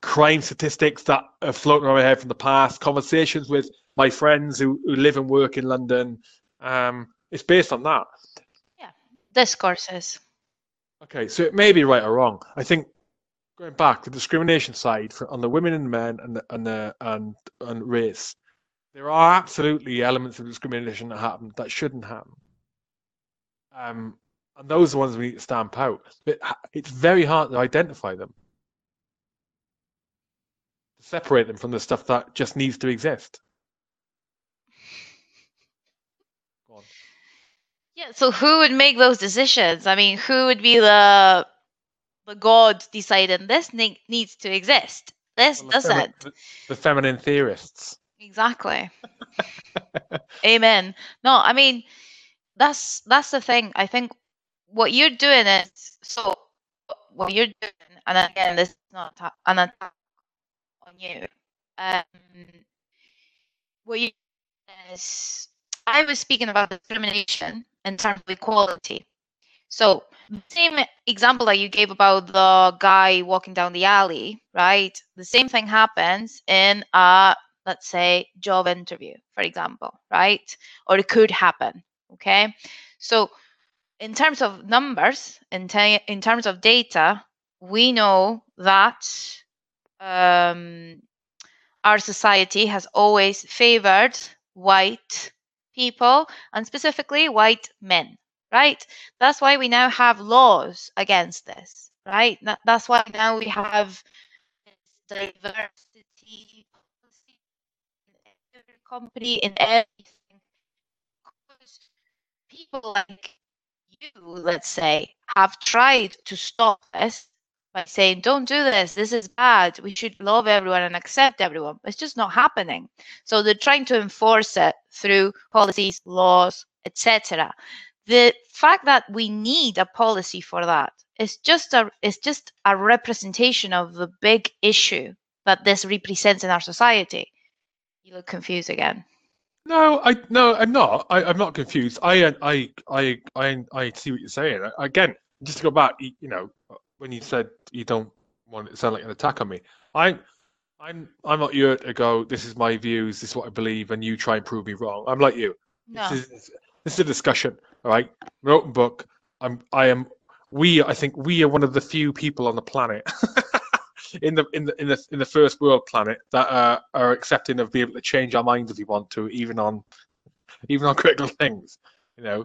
crime statistics that are floating around my head from the past, conversations with my friends who, who live and work in London. Um, it's based on that. Yeah, discourses. Okay, so it may be right or wrong. I think going back the discrimination side for, on the women and men and the, and the and and race, there are absolutely elements of discrimination that happen that shouldn't happen. Um, and those are the ones we need to stamp out. But it's very hard to identify them, to separate them from the stuff that just needs to exist. Yeah. So who would make those decisions? I mean, who would be the the god deciding this ne- needs to exist? This Well, doesn't. the, the feminine theorists. Exactly. [LAUGHS] Amen. No, I mean that's that's the thing. I think what you're doing is so what you're doing, and again, this is not an attack on you. Um, what you is I was speaking about discrimination in terms of equality. So same example that you gave about the guy walking down the alley, right? The same thing happens in a let's say job interview, for example, right? Or it could happen. Okay. So in terms of numbers, in, te- in terms of data, we know that um, our society has always favored white people and specifically white men, right? That's why we now have laws against this, right? That's why now we have diversity policy in every company, in everything. Because people like you, let's say, have tried to stop this by saying, don't do this, this is bad, we should love everyone and accept everyone. It's just not happening. So they're trying to enforce it through policies, laws, etc. The fact that we need a policy for that is just a is just a representation of the big issue that this represents in our society. You look confused again. No, I no, I'm not. I, I'm not confused. I I I I I see what you're saying. Again, just to go back, you know, when you said you don't want it to sound like an attack on me, I'm I'm I'm not here to go. This is my views. This is what I believe, and you try and prove me wrong. I'm like you. No. This is this is a discussion. All right, an open book. I'm I am. We I think we are one of the few people on the planet. [LAUGHS] In the in the in the in the first world planet that uh, are accepting of being able to change our minds if we want to, even on even on [LAUGHS] critical things, you know.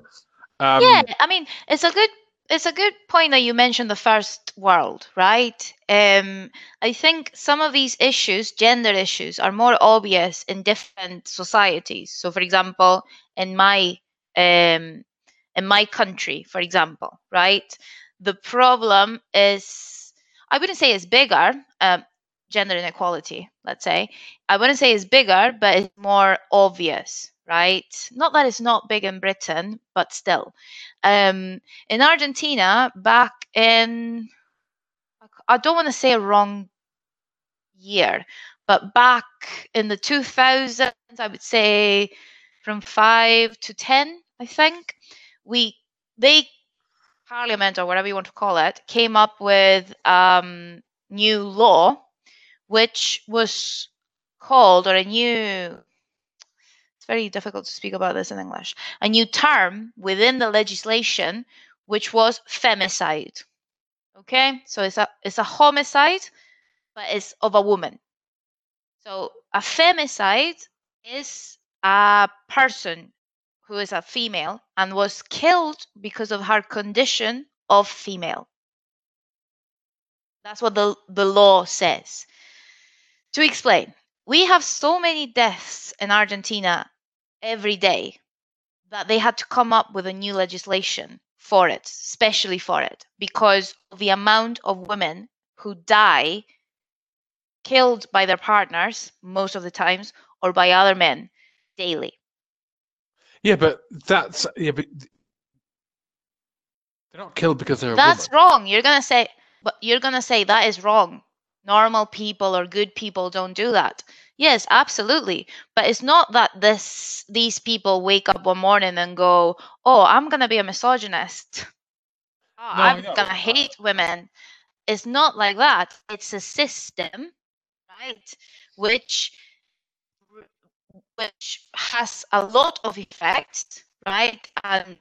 Um, yeah, I mean, it's a good it's a good point that you mentioned the first world, right? Um, I think some of these issues, gender issues, are more obvious in different societies. So, for example, in my um, in my country, for example, right, the problem is I wouldn't say it's bigger. Um, gender inequality, let's say. I wouldn't say it's bigger, but it's more obvious, right? Not that it's not big in Britain, but still. Um, in Argentina, back in, I don't want to say a wrong year, but back in the 2000s, I would say from 5 to 10, I think, we, they, parliament or whatever you want to call it, came up with um, new law, which was called, or a new it's very difficult to speak about this in English. A new term within the legislation, which was femicide. Okay, so it's a it's a homicide, but it's of a woman. So a femicide is a person who is a female and was killed because of her condition of female. That's what the, the law says. To explain, we have so many deaths in Argentina every day that they had to come up with a new legislation for it, especially for it, because the amount of women who die killed by their partners most of the times or by other men daily. Yeah, but that's yeah, but they're not killed because they're. That's wrong. You're gonna say, but you're gonna say that is wrong. Normal people or good people don't do that. Yes, absolutely. But it's not that this these people wake up one morning and go, "Oh, I'm gonna be a misogynist. Oh, No, I'm no, gonna uh, hate women." It's not like that. It's a system, right? Which which has a lot of effects, right? And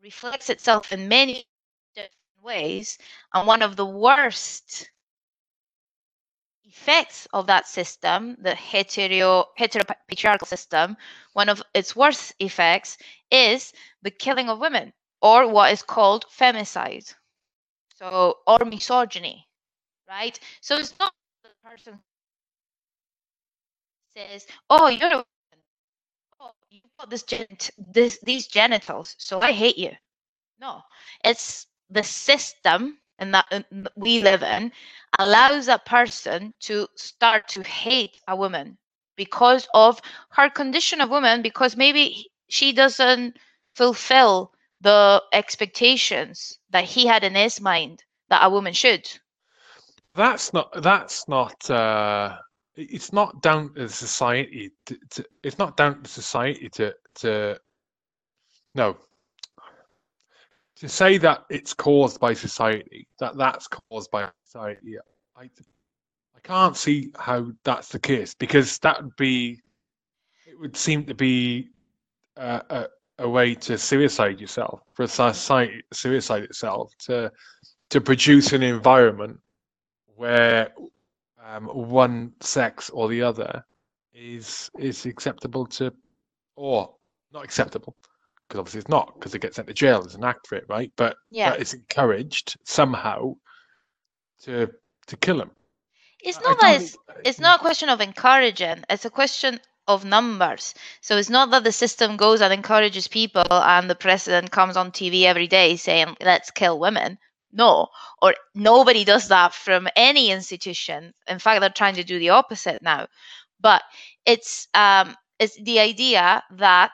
reflects itself in many different ways. And one of the worst effects of that system, the hetero heteropatriarchal system, one of its worst effects is the killing of women, or what is called femicide. So or misogyny, right? So it's not the person says, "Oh, you're a woman. Oh, you got this this these genitals, so I hate you." No, it's the system and that we live in allows a person to start to hate a woman because of her condition of woman because maybe she doesn't fulfill the expectations that he had in his mind that a woman should That's not. That's not. Uh, it's not down to society. To, to, it's not down to society to to. No. To say that it's caused by society, that that's caused by society, I I can't see how that's the case because that would be. It would seem to be a, a, a way to suicide yourself for society suicide itself to to produce an environment where um, one sex or the other is is acceptable to or not acceptable because obviously it's not because they get sent to jail as an act for it right? But, Yeah. it's encouraged somehow to to kill him. It's not that it's, it's not a question of encouraging it's a question of numbers. So it's not that the system goes and encourages people and the president comes on tv every day saying let's kill women. No. Or nobody does that from any institution. In fact they're trying to do the opposite now. But it's um it's the idea that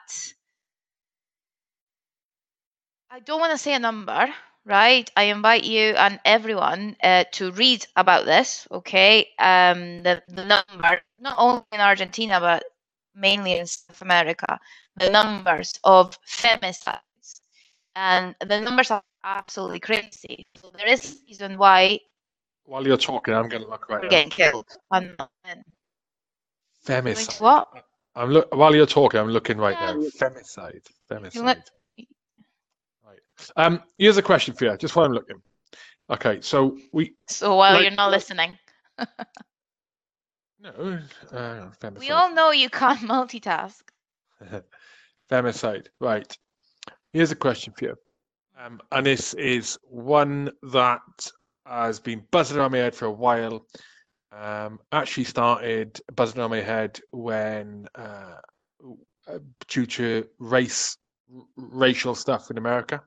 I don't want to say a number, right? I invite you and everyone uh, to read about this, okay? Um, the, the number, not only in Argentina, but mainly in South America, the numbers of femicides. And the numbers are absolutely crazy. So there is a reason why while you're talking i'm going to look right we're now getting killed. And, and femicide what? i'm look while you're talking i'm looking right now femicide femicide look- right um here's a question for you just while i'm looking okay so we So while Like- you're not listening, [LAUGHS] no uh, we all know you can't [LAUGHS] multitask. [LAUGHS] Femicide. Right. Here's a question for you. Um, and this is one that has been buzzing around my head for a while. Um, actually started buzzing around my head when, uh, uh, due to race, r- racial stuff in America,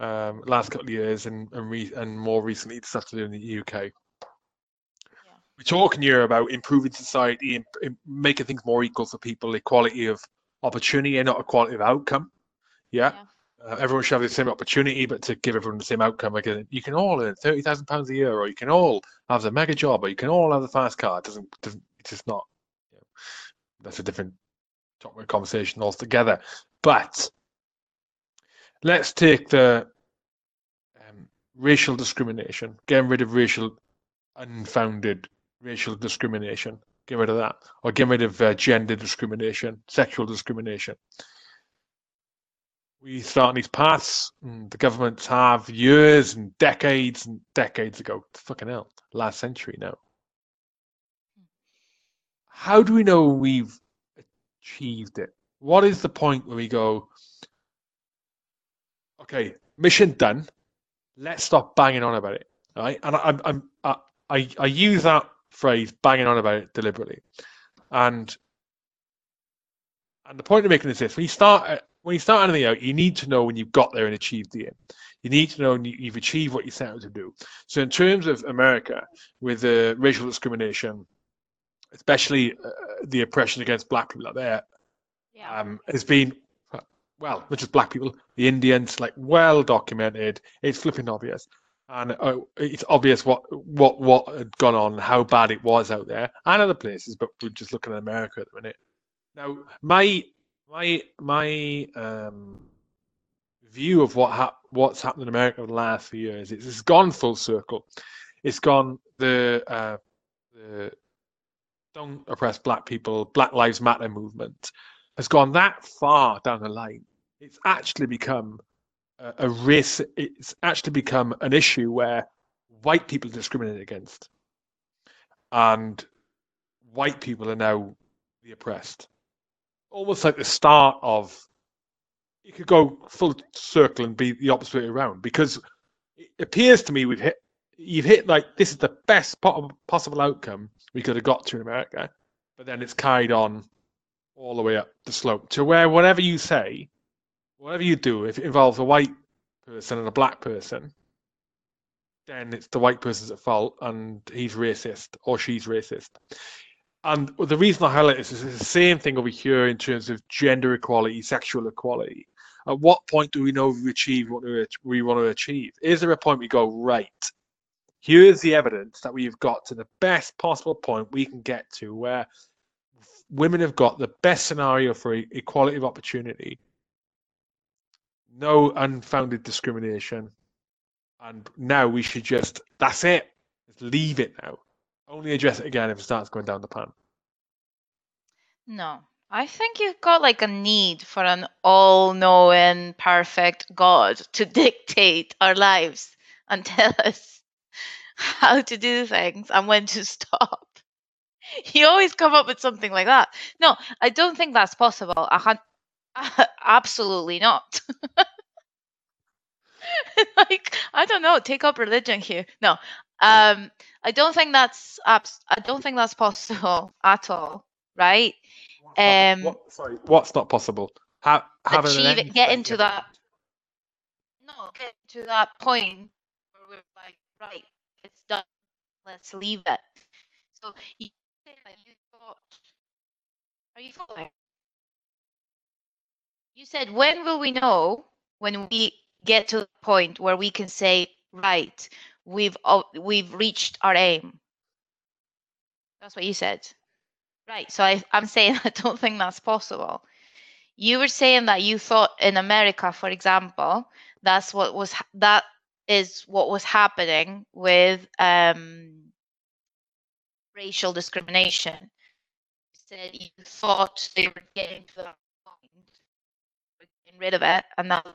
um, last couple of years, and and, re- and more recently stuff to do in the UK. We're talking here about improving society and making things more equal for people, equality of opportunity and not equality of outcome. Yeah. Uh, everyone should have the same opportunity, but to give everyone the same outcome, like uh, you can all earn thirty thousand pounds a year, or you can all have the mega job, or you can all have the fast car. It doesn't doesn't it's just not. You know, that's a different topic of conversation altogether. But let's take the um, racial discrimination, getting rid of racial unfounded racial discrimination. get rid of that, or get rid of uh, gender discrimination, sexual discrimination. We start on these paths. the governments have years and decades and decades ago. Fucking hell, last century now. How do we know we've achieved it? What is the point where we go, okay, mission done. Let's stop banging on about it, right? And I, I'm, I, I, I use that phrase, banging on about it deliberately, and and the point of making is this: when you start when you start anything out, you need to know when you've got there and achieved the aim. You need to know you've achieved what you set out to do. So, in terms of America, with the uh, racial discrimination, especially uh, the oppression against black people out there, yeah. um, has been well, not just black people, the Indians, like well documented. It's flipping obvious, and uh, it's obvious what what what had gone on, how bad it was out there, and other places. But we're just looking at America at the minute. Now, my my my um, view of what ha- what's happened in America over the last few years, it's, it's gone full circle. It's gone the uh, the don't oppress black people, Black Lives Matter movement has gone that far down the line. It's actually become a, a race. It's actually become an issue where white people are discriminated against, and white people are now the oppressed. Almost like the start of. You could go full circle and be the opposite way around because it appears to me we've hit. You've hit like this is the best possible outcome we could have got to in America, but then it's carried on all the way up the slope to where whatever you say, whatever you do, if it involves a white person and a black person, then it's the white person's at fault and he's racist or she's racist. And the reason I highlight this is it's the same thing over here in terms of gender equality, sexual equality. At what point do we know we achieve what we want to achieve? Is there a point we go, right, here's the evidence that we've got to the best possible point we can get to where women have got the best scenario for equality of opportunity, no unfounded discrimination, and now we should just that's it. Just leave it now. Only address it again if it starts going down the pan. No, I think you've got like a need for an all-knowing, perfect God to [LAUGHS] dictate our lives and tell us [LAUGHS] how to do things and when to stop. [LAUGHS] you always come up with something like that. No, I don't think that's possible. I had, [LAUGHS] absolutely not. [LAUGHS] like I don't know, take up religion here. No, um, I don't think that's abs- I don't think that's possible at all. Right? What's um, not, what, sorry, what's not possible? Have achieve it, get into that. No, get to that point where we're like, right, it's done. Let's leave it. So you you thought. Are you following? You said, when will we know when we get to the point where we can say, right, we've we've reached our aim. That's what you said. Right. So I, I'm saying [LAUGHS] I don't think that's possible. You were saying that you thought in America, for example, that's what was that is what was happening with um, racial discrimination. Said you thought they were getting to that point, getting rid of it, and that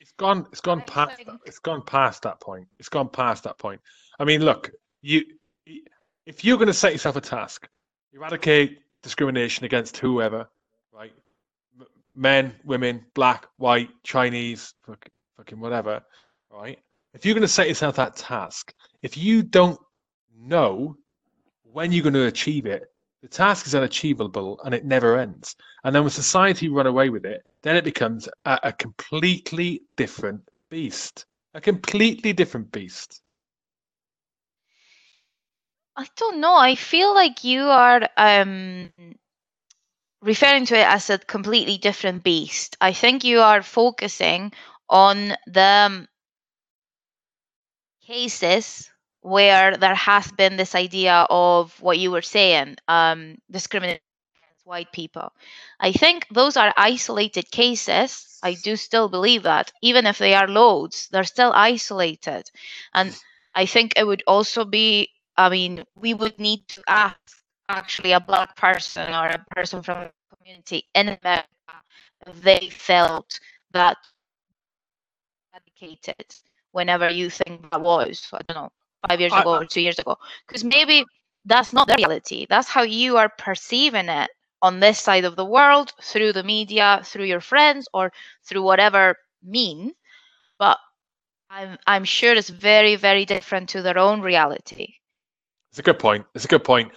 it's gone. It's gone past. That. It's gone past that point. It's gone past that point. I mean, look, you if you're going to set yourself a task, eradicate discrimination against whoever, right? Men, women, black, white, Chinese, fucking whatever, right? If you're going to set yourself that task, if you don't know when you're going to achieve it, the task is unachievable and it never ends. And then when society run away with it, then it becomes a, a completely different beast. A completely different beast. I don't know. I feel like you are um, referring to it as a completely different beast. I think you are focusing on the cases where there has been this idea of what you were saying, um, discrimination against white people. I think those are isolated cases. I do still believe that, even if they are loads, they're still isolated. And I think it would also be I mean, we would need to ask actually a black person or a person from a community in America if they felt that eradicated whenever you think that was, I don't know, five years I- ago or two years ago. Because maybe that's not the reality. That's how you are perceiving it on this side of the world through the media, through your friends, or through whatever mean. But I'm I'm sure it's very, very different to their own reality. It's a good point. It's a good point.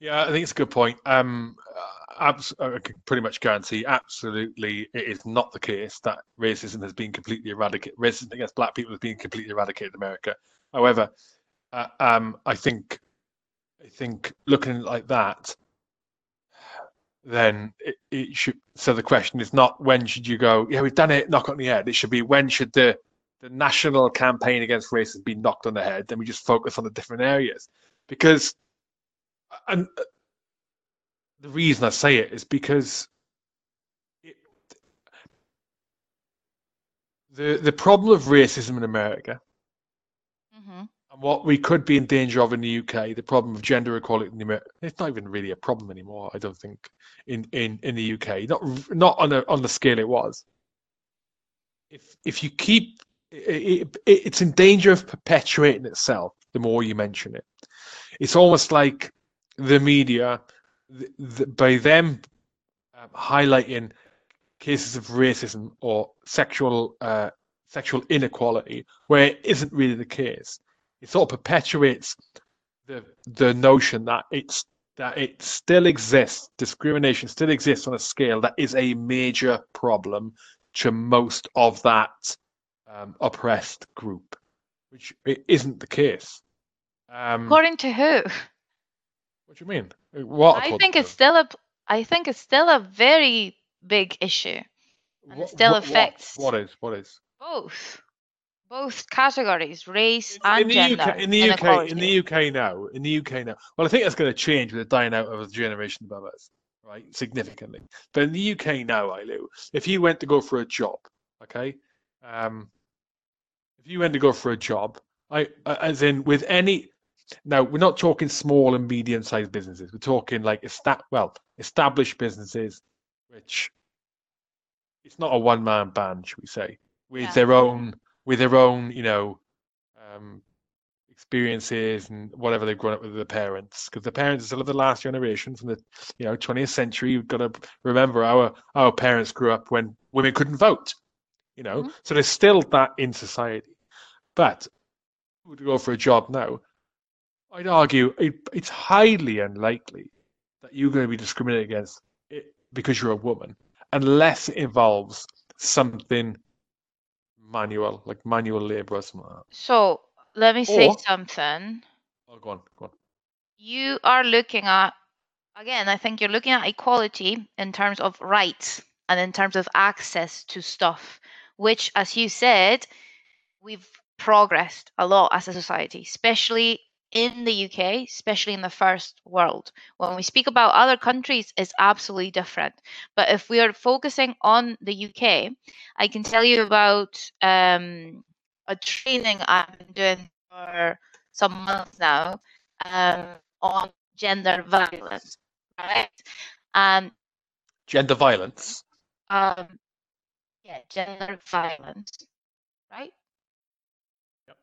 Yeah, I think it's a good point. Um, uh, abs- I can pretty much guarantee, absolutely, it is not the case that racism has been completely eradicated. Racism against black people has been completely eradicated in America. However, uh, um, I think, I think looking like that, then it, it should. So the question is not when should you go? Yeah, we've done it. Knock on the head. It should be when should the the national campaign against racism be knocked on the head? Then we just focus on the different areas because and uh, the reason I say it is because the the problem of racism in America hmm and what we could be in danger of in the UK, the problem of gender equality it's not even really a problem anymore. I don't think in in in the UK, not not on a on the scale it was. If if you keep it, it, it's in danger of perpetuating itself the more you mention it. It's almost like the media, th- th- by them um, highlighting cases of racism or sexual uh, sexual inequality, where it isn't really the case, it sort of perpetuates the the notion that it's that it still exists, discrimination still exists on a scale that is a major problem to most of that um, oppressed group, which it isn't the case. Um, According to who? what do you mean? What? I think it's still a I think it's still a very big issue. and it still what- what- affects- What is? What is? Both. Both categories, race in and the gender. UK, in the UK, in the UK now, in the UK now. Well, I think that's going to change with the dying out of the generation above us, right? Significantly. But in the UK now, Ilu, if you went to go for a job, okay, um, if you went to go for a job, I, as in with any, now we're not talking small and medium-sized businesses. We're talking like esta- well, established businesses, which it's not a one-man band, should we say, with Yeah. their own with their own, you know, um, experiences and whatever they've grown up with their parents. Because the parents are still of the last generation from the, you know, 20th century. You've got to remember our our parents grew up when women couldn't vote. You know, Mhm. so there's still that in society. But to go for a job now, I'd argue it, it's highly unlikely that you're going to be discriminated against it because you're a woman, unless it involves something manual, like manual labor or something like that. So let me say Or- something. Oh, go on, go on. You are looking at again, I think you're looking at equality in terms of rights and in terms of access to stuff, which as you said, we've progressed a lot as a society, especially in the UK, especially in the first world. When we speak about other countries, it's absolutely different. But if we are focusing on the UK, I can tell you about um, a training I've been doing for some months now um, on gender violence, right? And Gender violence. um, yeah, gender violence, right?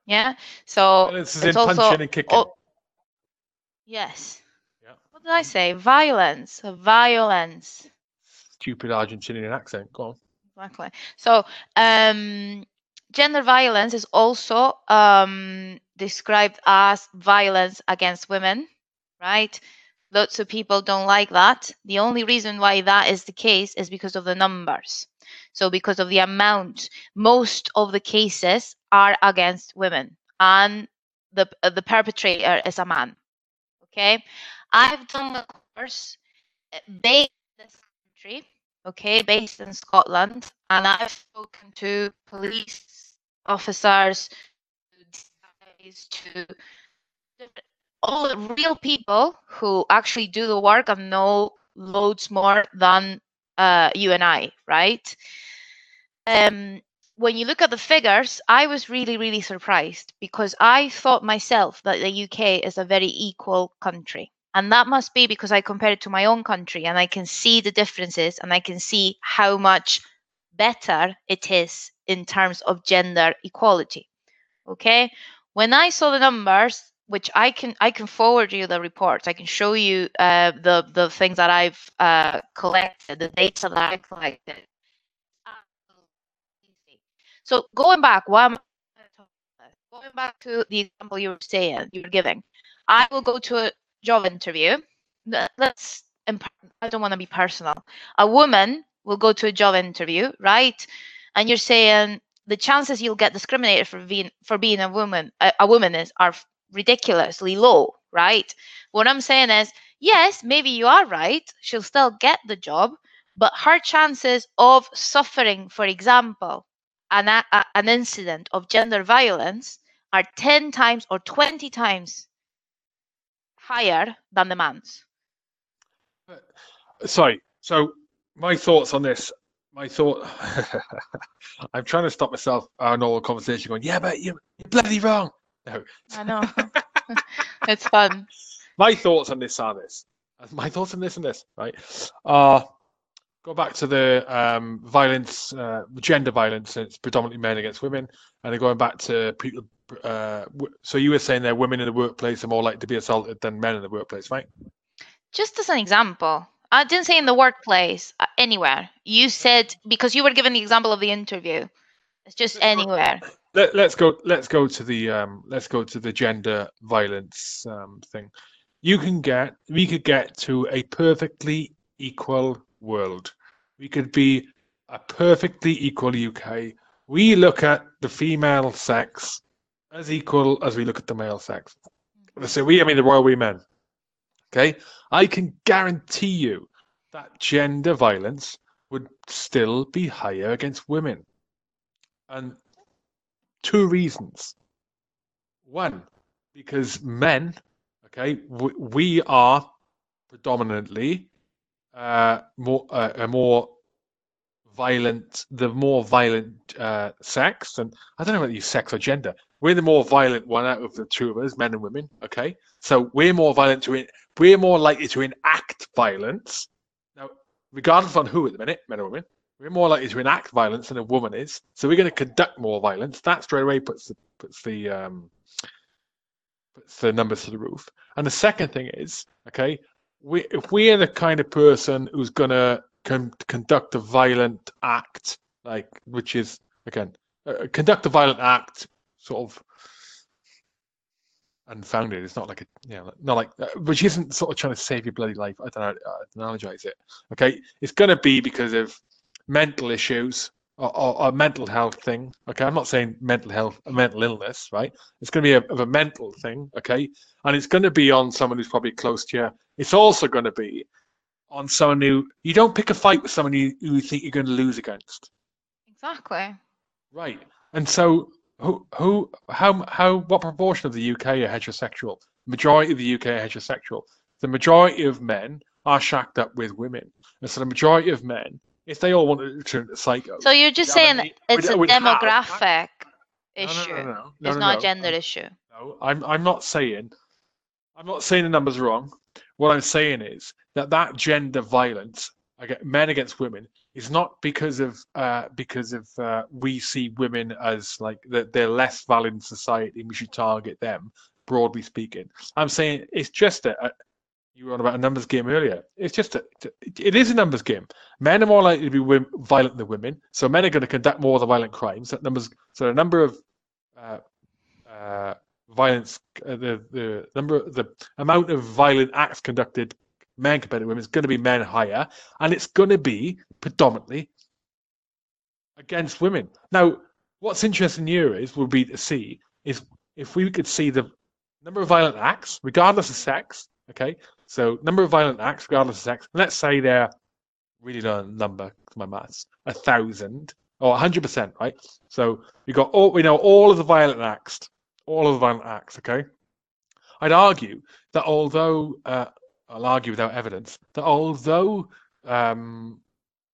Yeah. So Violence is it's in also punching and kicking. oh, yes. Yeah. What did I say? Violence. Violence. Stupid Argentinian accent. Go on. Exactly. So, um, gender violence is also um, described as violence against women, right? Lots of people don't like that. The only reason why that is the case is because of the numbers. So, because of the amount, most of the cases are against women, and the uh, the perpetrator is a man. Okay, I've done the course uh, based in this country okay, based in Scotland, and I've spoken to police officers, to all the real people who actually do the work and know loads more than uh, you and I, right? Um, when you look at the figures, I was really, really surprised because I thought myself that the UK is a very equal country. And that must be because I compare it to my own country and I can see the differences and I can see how much better it is in terms of gender equality. Okay. When I saw the numbers, which I can I can forward you the reports. I can show you uh, the the things that I've uh, collected, the data that I collected. So going back, one going back to the example you were saying, you were giving, I will go to a job interview. Let's. I don't want to be personal. A woman will go to a job interview, right? And you're saying the chances you'll get discriminated for being for being a woman a, a woman is are ridiculously low, right? What I'm saying is, yes, maybe you are right. She'll still get the job, but her chances of suffering, for example, an, a, an incident of gender violence are 10 times or 20 times higher than the man's. Sorry. So, my thoughts on this. My thought. [LAUGHS] I'm trying to stop myself on all the conversation going, yeah, but you're, bloody wrong. No. I know. [LAUGHS] it's fun. My thoughts on this are this. My thoughts on this and this, right? Uh, go back to the um, violence, uh, gender violence. It's predominantly men against women, and they're going back to people. Uh, so you were saying that women in the workplace are more likely to be assaulted than men in the workplace, right? Just as an example, I didn't say in the workplace, uh, anywhere. You said because you were given the example of the interview. It's just anywhere. Let, us go. Let's go to the um, let's go to the gender violence um, thing. You can get. We could get to a perfectly equal world. We could be a perfectly equal UK. We look at the female sex as equal as we look at the male sex. Mm-hmm. So we, I mean, the royal we men. Okay, I can guarantee you that gender violence would still be higher against women. And two reasons. One, because men, okay, we, we are predominantly uh, more uh, a more violent, the more violent uh, sex, and I don't know whether you sex or gender. We're the more violent one out of the two of us, men and women. Okay, so we're more violent to we're more likely to enact violence. Now, regardless on who at the minute, men or women, we're more likely to enact violence than a woman is. So we're going to conduct more violence. That straight away puts the puts the um, puts the numbers to the roof. And the second thing is, okay, we if we are the kind of person who's going to con- conduct a violent act, like which is again uh, conduct a violent act, sort of unfounded. It's not like a, you know, not like, uh, which isn't sort of trying to save your bloody life. I don't know, uh, analogize it. Okay, it's going to be because of mental issues or, or, a mental health thing. Okay, I'm not saying mental health, a mental illness, right? It's going to be a, of a mental thing. Okay, and it's going to be on someone who's probably close to you. It's also going to be on someone who you don't pick a fight with someone you, who you think you're going to lose against. Exactly. Right, and so who, who, how, how, what proportion of the UK are heterosexual? Majority of the UK are heterosexual. The majority of men are shacked up with women, and so the majority of men if they all want to turn into psycho. So you're just saying it's a demographic issue. No, no, no, it's not a gender issue. No, I'm I'm not saying I'm not saying the numbers wrong. What I'm saying is that that gender violence against men against women is not because of uh, because of uh, we see women as like that they're less valid in society and we should target them broadly speaking. I'm saying it's just a, you were on about a numbers game earlier. It's just a, it is a numbers game. Men are more likely to be violent than women, so men are going to conduct more of the violent crimes. That numbers, so the number of uh, uh, violence, uh, the the number, the amount of violent acts conducted, men compared to women, is going to be men higher, and it's going to be predominantly against women. Now, what's interesting here is will be to see is if we could see the number of violent acts, regardless of sex, okay, so number of violent acts, regardless of sex. Let's say they're really low number, my maths, a thousand or hundred percent, right? So we got all we know all of the violent acts, all of the violent acts. Okay, I'd argue that although uh, I'll argue without evidence that although um,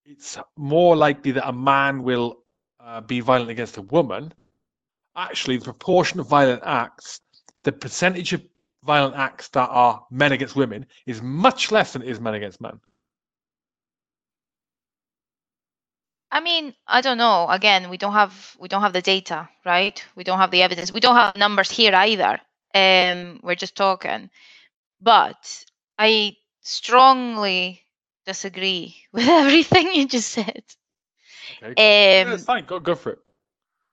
it's more likely that a man will uh, be violent against a woman, actually the proportion of violent acts, the percentage of violent acts that are men against women is much less than it is men against men. I mean, I don't know. Again, we don't have we don't have the data, right? We don't have the evidence. We don't have numbers here either. Um, we're just talking. But I strongly disagree [LAUGHS] with everything you just said. Okay. Um, yeah, it's fine. Go, go for it.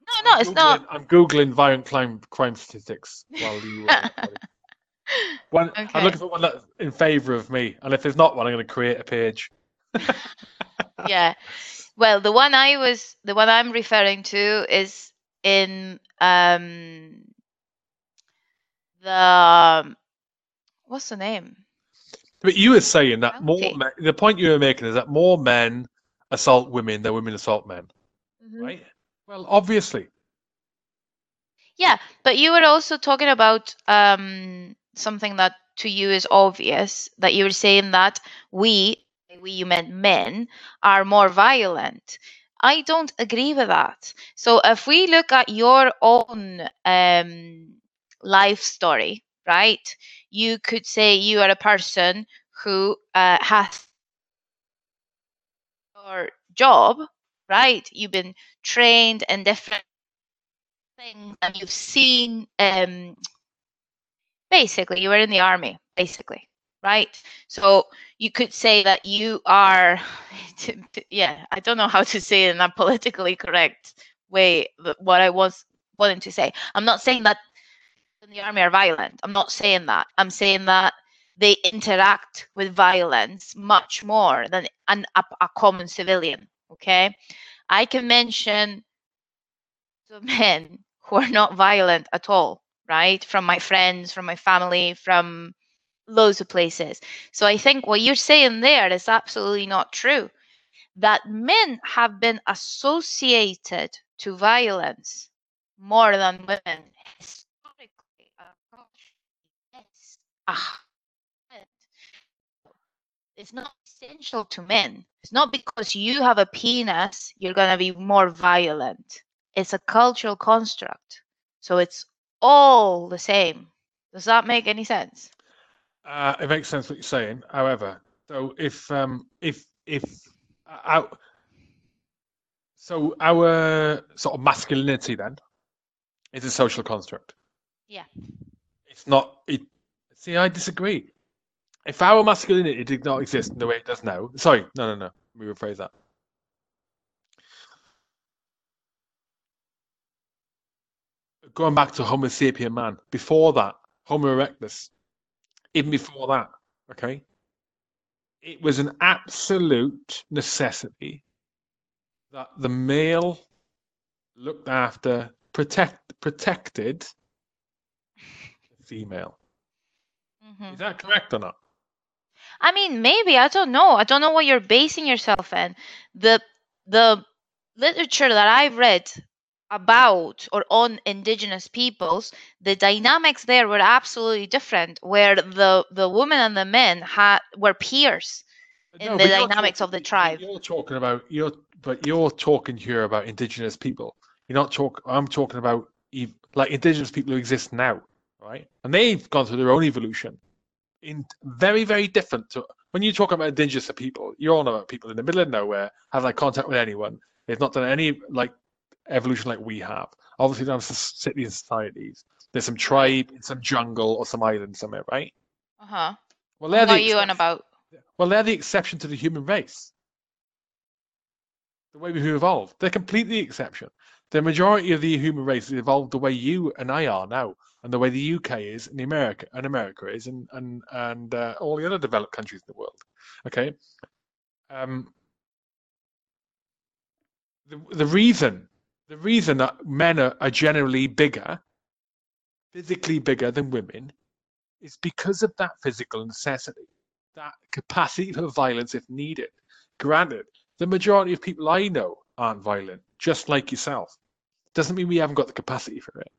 no, no, I'm it's not. Googling- I'm googling violent crime crime statistics while you. Uh, [LAUGHS] one, Okay. I'm looking for one that's in favour of me, and if there's not one, I'm going to create a page. [LAUGHS] yeah. Well, the one I was, the one I'm referring to is in um the um, what's the name? But you were saying that more. Men, the point you were making is that more men assault women than women assault men, right? Well, obviously. Yeah, but you were also talking about um something that to you is obvious that you were saying that we, we you meant men, are more violent. I don't agree with that. So if we look at your own um life story, right? You could say you are a person who uh, has your job, right? You've been trained in different things and you've seen um basically you were in the army basically right? So you could say that you are [LAUGHS] yeah i don't know how to say it in a politically correct way what i was wanting to say. I'm not saying that the army are violent. I'm not saying that. I'm saying that they interact with violence much more than an, a, a common civilian okay? I can mention [LAUGHS] men who are not violent at all, right? From my friends, from my family, from loads of places. So I think what you're saying there is absolutely not true. That men have been associated to violence more than women historically yes. Ah. It's not essential to men. It's not because you have a penis you're gonna be more violent it's a cultural construct. So it's all the same. Does that make any sense? Uh, it makes sense what you're saying. However, so if um, if if uh, our, so our sort of masculinity then is a social construct. Yeah. It's not. It. See, I disagree. If our masculinity did not exist in the way it does now, sorry, no, no, no. Let me rephrase that. Going back to Homo sapien man, before that, Homo erectus, even before that, okay, it was an absolute necessity that the male looked after, protect, protected the female. Mhm. Is that correct or not? I mean, maybe I don't know. I don't know what you're basing yourself in. The the literature that I've read about or on indigenous peoples, the dynamics there were absolutely different. Where the the women and the men had were peers in No, the dynamics of the tribe. You're talking about you're, but you're talking here about indigenous people. You're not talk. I'm talking about like indigenous people who exist now, right? And they've gone through their own evolution, in very very different to when you talk about indigenous people. You're on about people in the middle of nowhere have like contact with anyone. They've not done any like evolution like we have. Obviously, there's cities and societies. There's some tribe in some jungle or some island somewhere, right? Uh huh. Well, they're What the are you on about? Well, they're the exception to the human race. The way we've evolved, they're completely the exception. The majority of the human race has evolved the way you and I are now, and the way the UK is, and America and America is, and and and uh, all the other developed countries in the world. Okay. Um. The the reason the reason that men are, are generally bigger, physically bigger than women, is because of that physical necessity that capacity for violence if needed. Granted, the majority of people I know aren't violent, just like yourself. Doesn't mean we haven't got the capacity for it.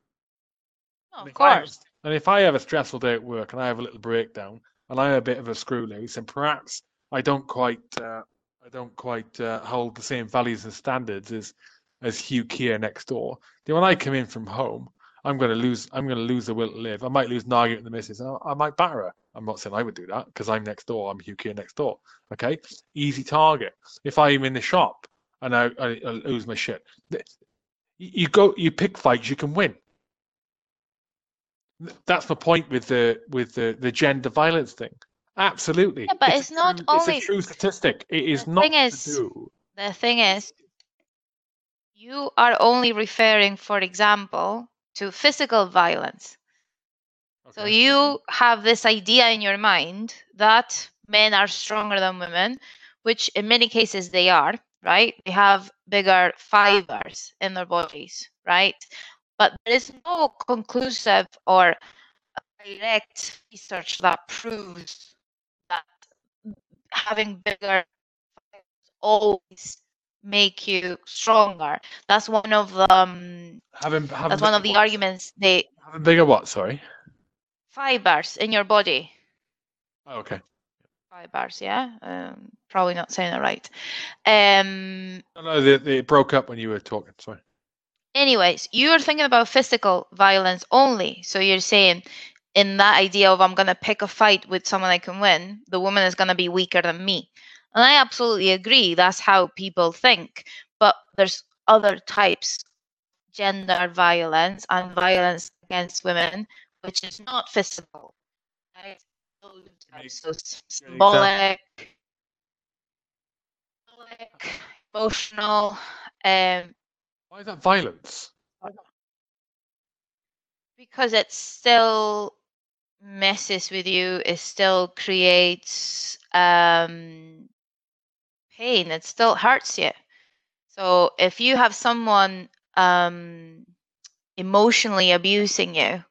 Oh, And of if I course. and if I have a stressful day at work and I have a little breakdown and I have a bit of a screw loose, and perhaps I don't quite, uh, I don't quite uh, hold the same values and standards as as Hugh Keir next door. Then when I come in from home, I'm going to lose. I'm going to lose the will to live. I might lose Margaret and the missus, and I, I might batter her. I'm not saying I would do that because I'm next door. I'm Hugh Keir next door. Okay, easy target. If I'm in the shop and I, I, I lose my shit, you go. You pick fights you can win. That's the point with the with the the gender violence thing. Absolutely. Yeah, but it's, it's not true, always. It's a true statistic. It is The not thing is- do. The thing is, you are only referring, for example, to physical violence. So you mm-hmm. have this idea in your mind that men are stronger than women, which in many cases they are, right? They have bigger fibers in their bodies, right? But there is no conclusive or direct research that proves that having bigger fibers always make you stronger. That's one of the um, having, having that's one of the what? arguments they Having bigger what? Sorry. fibers in your body. Oh, okay. fibers yeah um, probably not saying it right um No, no, they, they broke up when you were talking. Sorry. anyways you're thinking about physical violence only so you're saying in that idea of i'm going to pick a fight with someone i can win the woman is going to be weaker than me and i absolutely agree that's how people think but there's other types gender violence and violence against women which is not physical right? So symbolic symbolic, emotional um Why is that violence? because it still messes with you it still creates um pain it still hurts you. So if you have someone um emotionally abusing you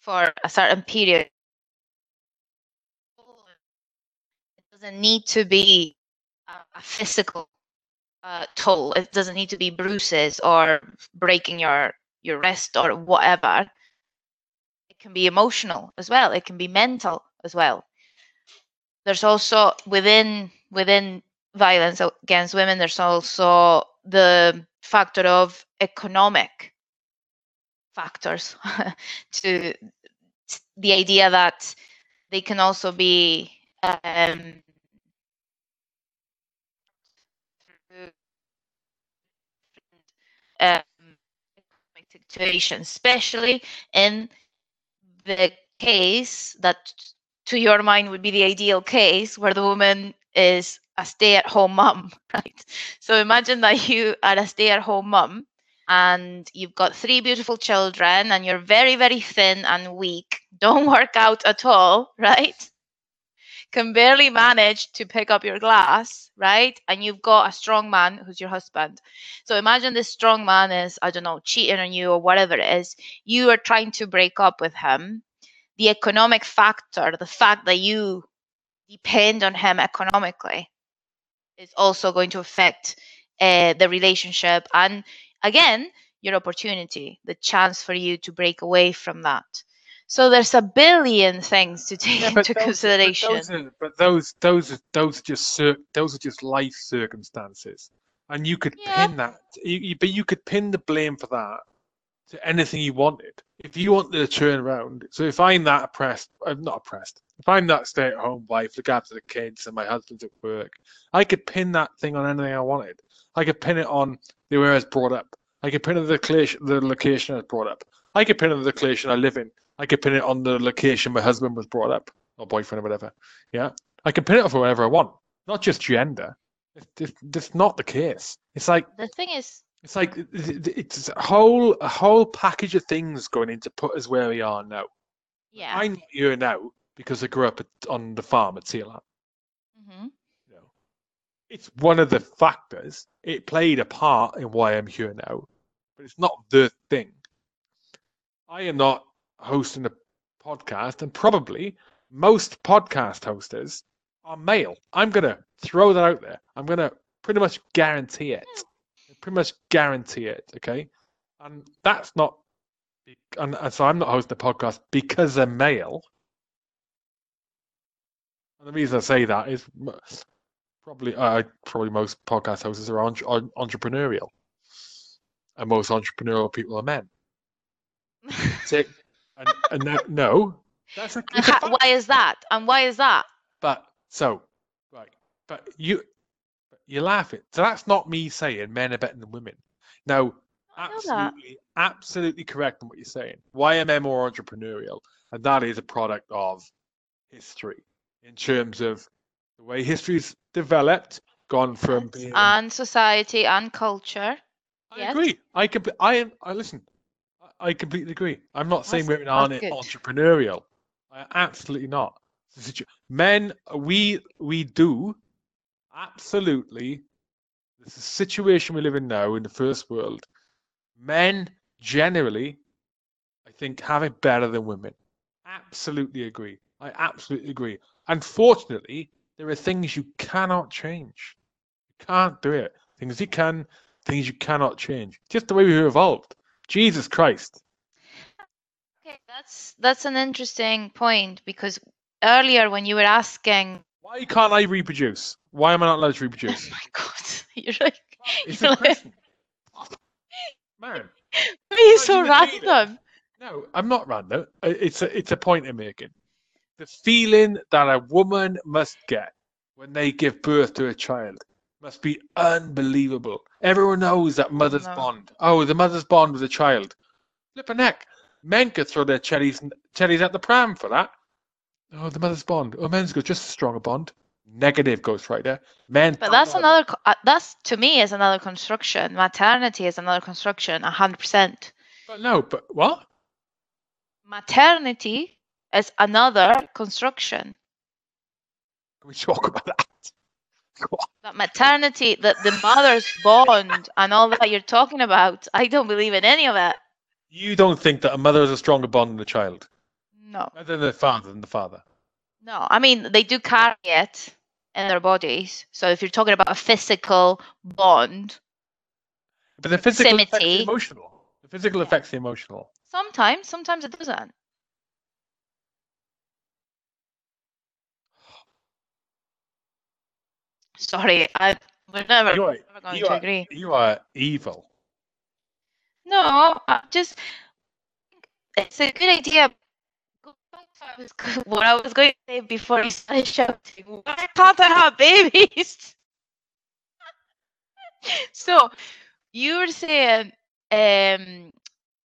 for a certain period it doesn't need to be a, physical uh, toll. It doesn't need to be bruises or breaking your your wrist or whatever. It can be emotional as well. It can be mental as well. There's also within within violence against women there's also the factor of economic factors [LAUGHS] to the idea that they can also be um, um, especially in the case that to your mind would be the ideal case where the woman is a stay-at-home mom, [LAUGHS] right? So imagine that you are a stay-at-home mom and you've got three beautiful children and you're very, very thin and weak, don't [LAUGHS] work out at all, right? Can barely manage to pick up your glass, right? And you've got a strong man who's your husband. So imagine this strong man is, I don't know, cheating on you or whatever it is. You are trying to break up with him. The economic factor, the fact that you depend on him economically, is also going to affect uh, the relationship and again your opportunity the chance for you to break away from that so there's a billion things to [LAUGHS] take Yeah, into those, consideration But those, are, but those, those, are, those are just those are just life circumstances, and you could Yeah. pin that. You, you, but you could pin the blame for that to anything you wanted. If you wanted to turn around, so if I'm that oppressed, I'm not oppressed. If I'm that stay-at-home wife, look after the kids, and my husband's at work, I could pin that thing on anything I wanted. I could pin it on the way I was brought up. I could pin it on the location, the location I was brought up. I could pin it on the location I live in. I could pin it on the location my husband was brought up, or boyfriend, or whatever. Yeah, I can pin it for whatever I want, not just gender. It's, it's, not the case. It's like the thing is it's like it- it- it's a whole a whole package of things going in to put us where we are now. yeah I'm not here now because I grew up at, on the farm at Sealand. hmm You know, it's one of the factors. It played a part in why I'm here now, but it's not the thing. I am not hosting a podcast, and probably most podcast hosters are male. I'm gonna throw that out there. I'm gonna pretty much guarantee it. Pretty much guarantee it. Okay, and that's not. And, and so I'm not hosting a podcast because I'm male. And the reason I say that is m- probably uh, probably most podcast hosts are entre- entrepreneurial. and most entrepreneurial people are men. [LAUGHS] Say, and, and no, no, that's a, And a ha- why is that? And why is that? But so, right, but you you're laughing. So that's not me saying men are better than women. Now, I know that. absolutely, absolutely correct in what you're saying. Why am I more entrepreneurial? And that is a product of history in terms of the way history's developed, gone from being. And society and culture. I yes. agree. I can. I am. I listen. I- completely agree. I'm not saying That's- women aren't entrepreneurial. I, absolutely not. It's a situ- Men, we we do absolutely. This is situation we live in now in the first world. Men generally, I think, have it better than women. Absolutely agree. I absolutely agree. Unfortunately, there are things you cannot change. You can't do it. Things you can, things you cannot change. Just the way we evolved. Jesus Christ. Okay, that's that's an interesting point because earlier when you were asking, Why can't I reproduce? Why am I not allowed to oh reproduce? my god, [LAUGHS] you're like, It's you're a like. Man, [LAUGHS] How so you feel random. no, I'm not random. It's a it's a point I'm making. The feeling that a woman must get when they give birth to a child must be unbelievable. Everyone knows that mother's No. bond. Oh, the mother's bond with a child. Flip a neck. Men could throw their cherries cherries at the pram for that. Oh, the mother's bond. Oh, men's got just a stronger bond. Negative goes right there. Men. But that's another. uh, That's to me is another construction. Maternity is another construction. A hundred percent. But no, but what? Maternity is another construction. Can we talk about that? [LAUGHS] That maternity, that the mother's bond, and all that you're talking about. I don't believe in any of it. You don't think that a mother has a stronger bond than a child, No. other than the father than the father? No, I mean they do carry it in their bodies. So if you're talking about a physical bond, But the physical affects the emotional. The physical Yeah. affects the emotional. sometimes, sometimes it doesn't. Sorry, I we're never, You are, never going you to are, agree. you are evil. No, I just it's a good idea. [LAUGHS] What I was going to say before you started shouting. Why can't I have [LAUGHS] babies? [LAUGHS] so you were saying, um,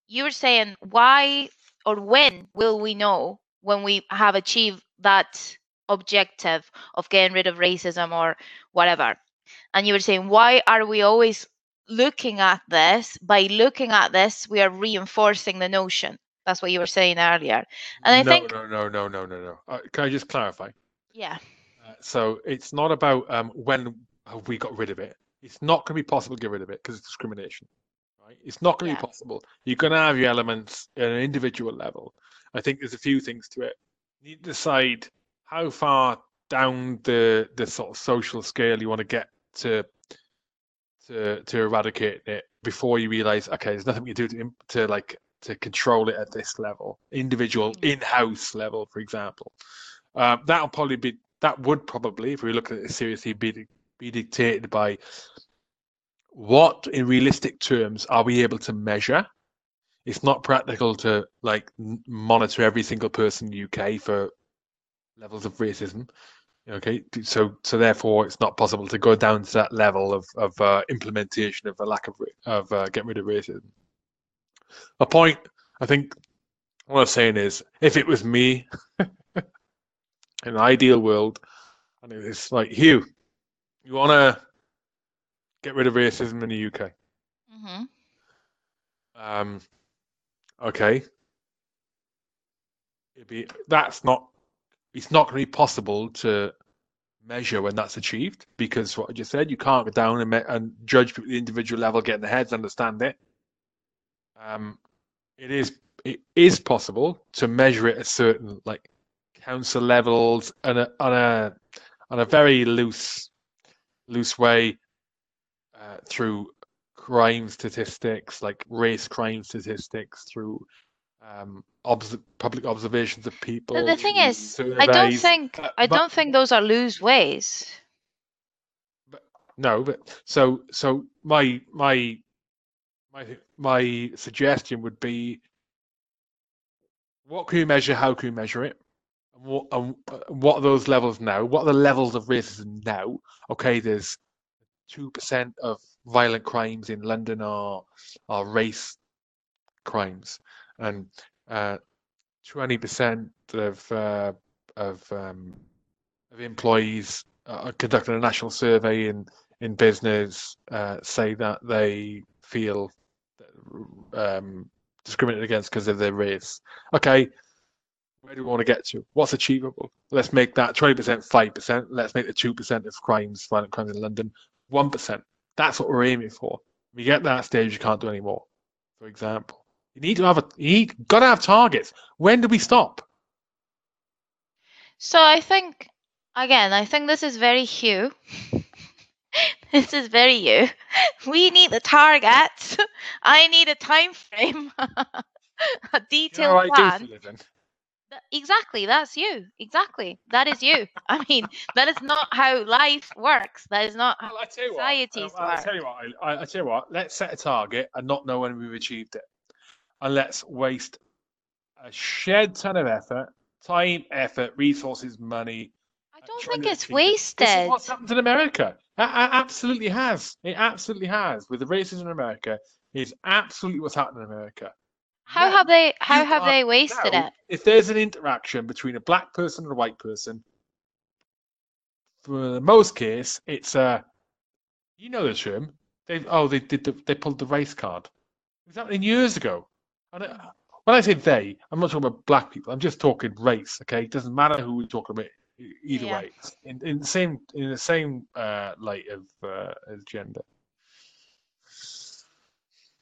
you were saying why or when will we know when we have achieved that objective of getting rid of racism or whatever? And you were saying why are we always looking at this by looking at this we are reinforcing the notion that's what you were saying earlier and i no, think no, no, no, no, no, no. Uh, can I just clarify? yeah Uh, so it's not about um, when have we got rid of it. It's not going to be possible to get rid of it because it's discrimination. Right? It's not going to Yeah. be possible. You're going to have your elements at an individual level. I think there's a few things to it. You need to decide how far down the the sort of social scale you want to get to to to eradicate it before you realize okay there's nothing we can do to to like to control it at this level individual Mm. in-house level for example um, that'll probably be that would probably if we look at it seriously be be dictated by what in realistic terms are we able to measure it's not practical to like monitor every single person in the uk for levels of racism Okay, so so therefore it's not possible to go down to that level of of uh, implementation of a lack of of uh, getting rid of racism. A point I think what I'm saying is, if it was me, in [LAUGHS] an ideal world, and it's like Hugh, you want to get rid of racism in the UK. hmm Um, okay, it'd be that's not it's not going to be possible to measure when that's achieved because what I just said, you can't go down and, me- and judge people at the individual level, get in their heads, understand it. Um, it is it is possible to measure it at certain like council levels and a, on a on a very loose loose way uh, through crime statistics like race crime statistics through um, obs- public observations of people. the thing is i don't think Uh, i but- don't think those are loose ways No, but so so my my my my suggestion would be what can you measure? How can you measure it? And what, what are those levels now? What are the levels of racism now? Okay, there's two percent of violent crimes in London are are race crimes, and uh, twenty percent of uh, of um, of employees uh, conducting a national survey in in business uh, say that they feel um, discriminated against because of their race. Okay, where do we want to get to? What's achievable? Let's make that 20% 5%. Let's make the 2% of crimes, violent crimes in London, 1%. That's what we're aiming for. We get that stage, you can't do any more. For example, you need to have a, you need, got to have targets. When do we stop? So I think, again, I think this is very you. [LAUGHS] this is very you. [LAUGHS] We need the targets. [LAUGHS] I need a time frame, a detailed you know plan. Exactly, that's you. Exactly, that is you. I mean, that is not how life works. That is not how well, societies what, I, tell you what, um, I, I tell you what. Let's set a target and not know when we've achieved it, and let's waste a shed ton of effort, time, effort, resources, money. I don't think it's wasted. This is what's happened in America. It absolutely has. It absolutely has. With the racism in America, it's absolutely what's happening in America. How have they? How have they wasted now, it? If there's an interaction between a black person and a white person, for the most case, it's a. Uh, you know the term. They oh they did the, they pulled the race card. It was happening years ago. And it, when I say they, I'm not talking about black people. I'm just talking race. Okay, it doesn't matter who we're talking about either yeah. way. In, in the same in the same uh, light of uh, as gender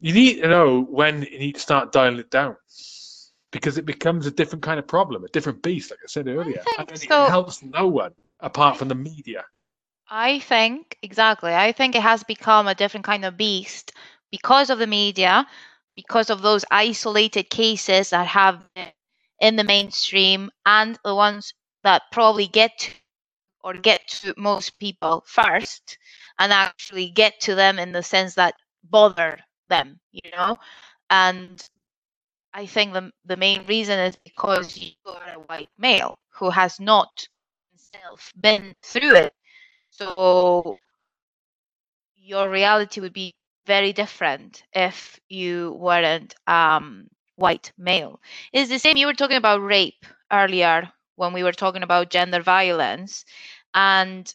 you need to know when you need to start dialing it down because it becomes a different kind of problem, a different beast, like I said earlier. I and so. it helps no one apart from the media. I think, exactly. I think it has become a different kind of beast because of the media, because of those isolated cases that have been in the mainstream and the ones that probably get to, or get to most people first and actually get to them in the sense that bother them, you know? And I think the, the main reason is because you are a white male who has not himself been through it. So your reality would be very different if you weren't um, white male. It's the same. You were talking about rape earlier when we were talking about gender violence. And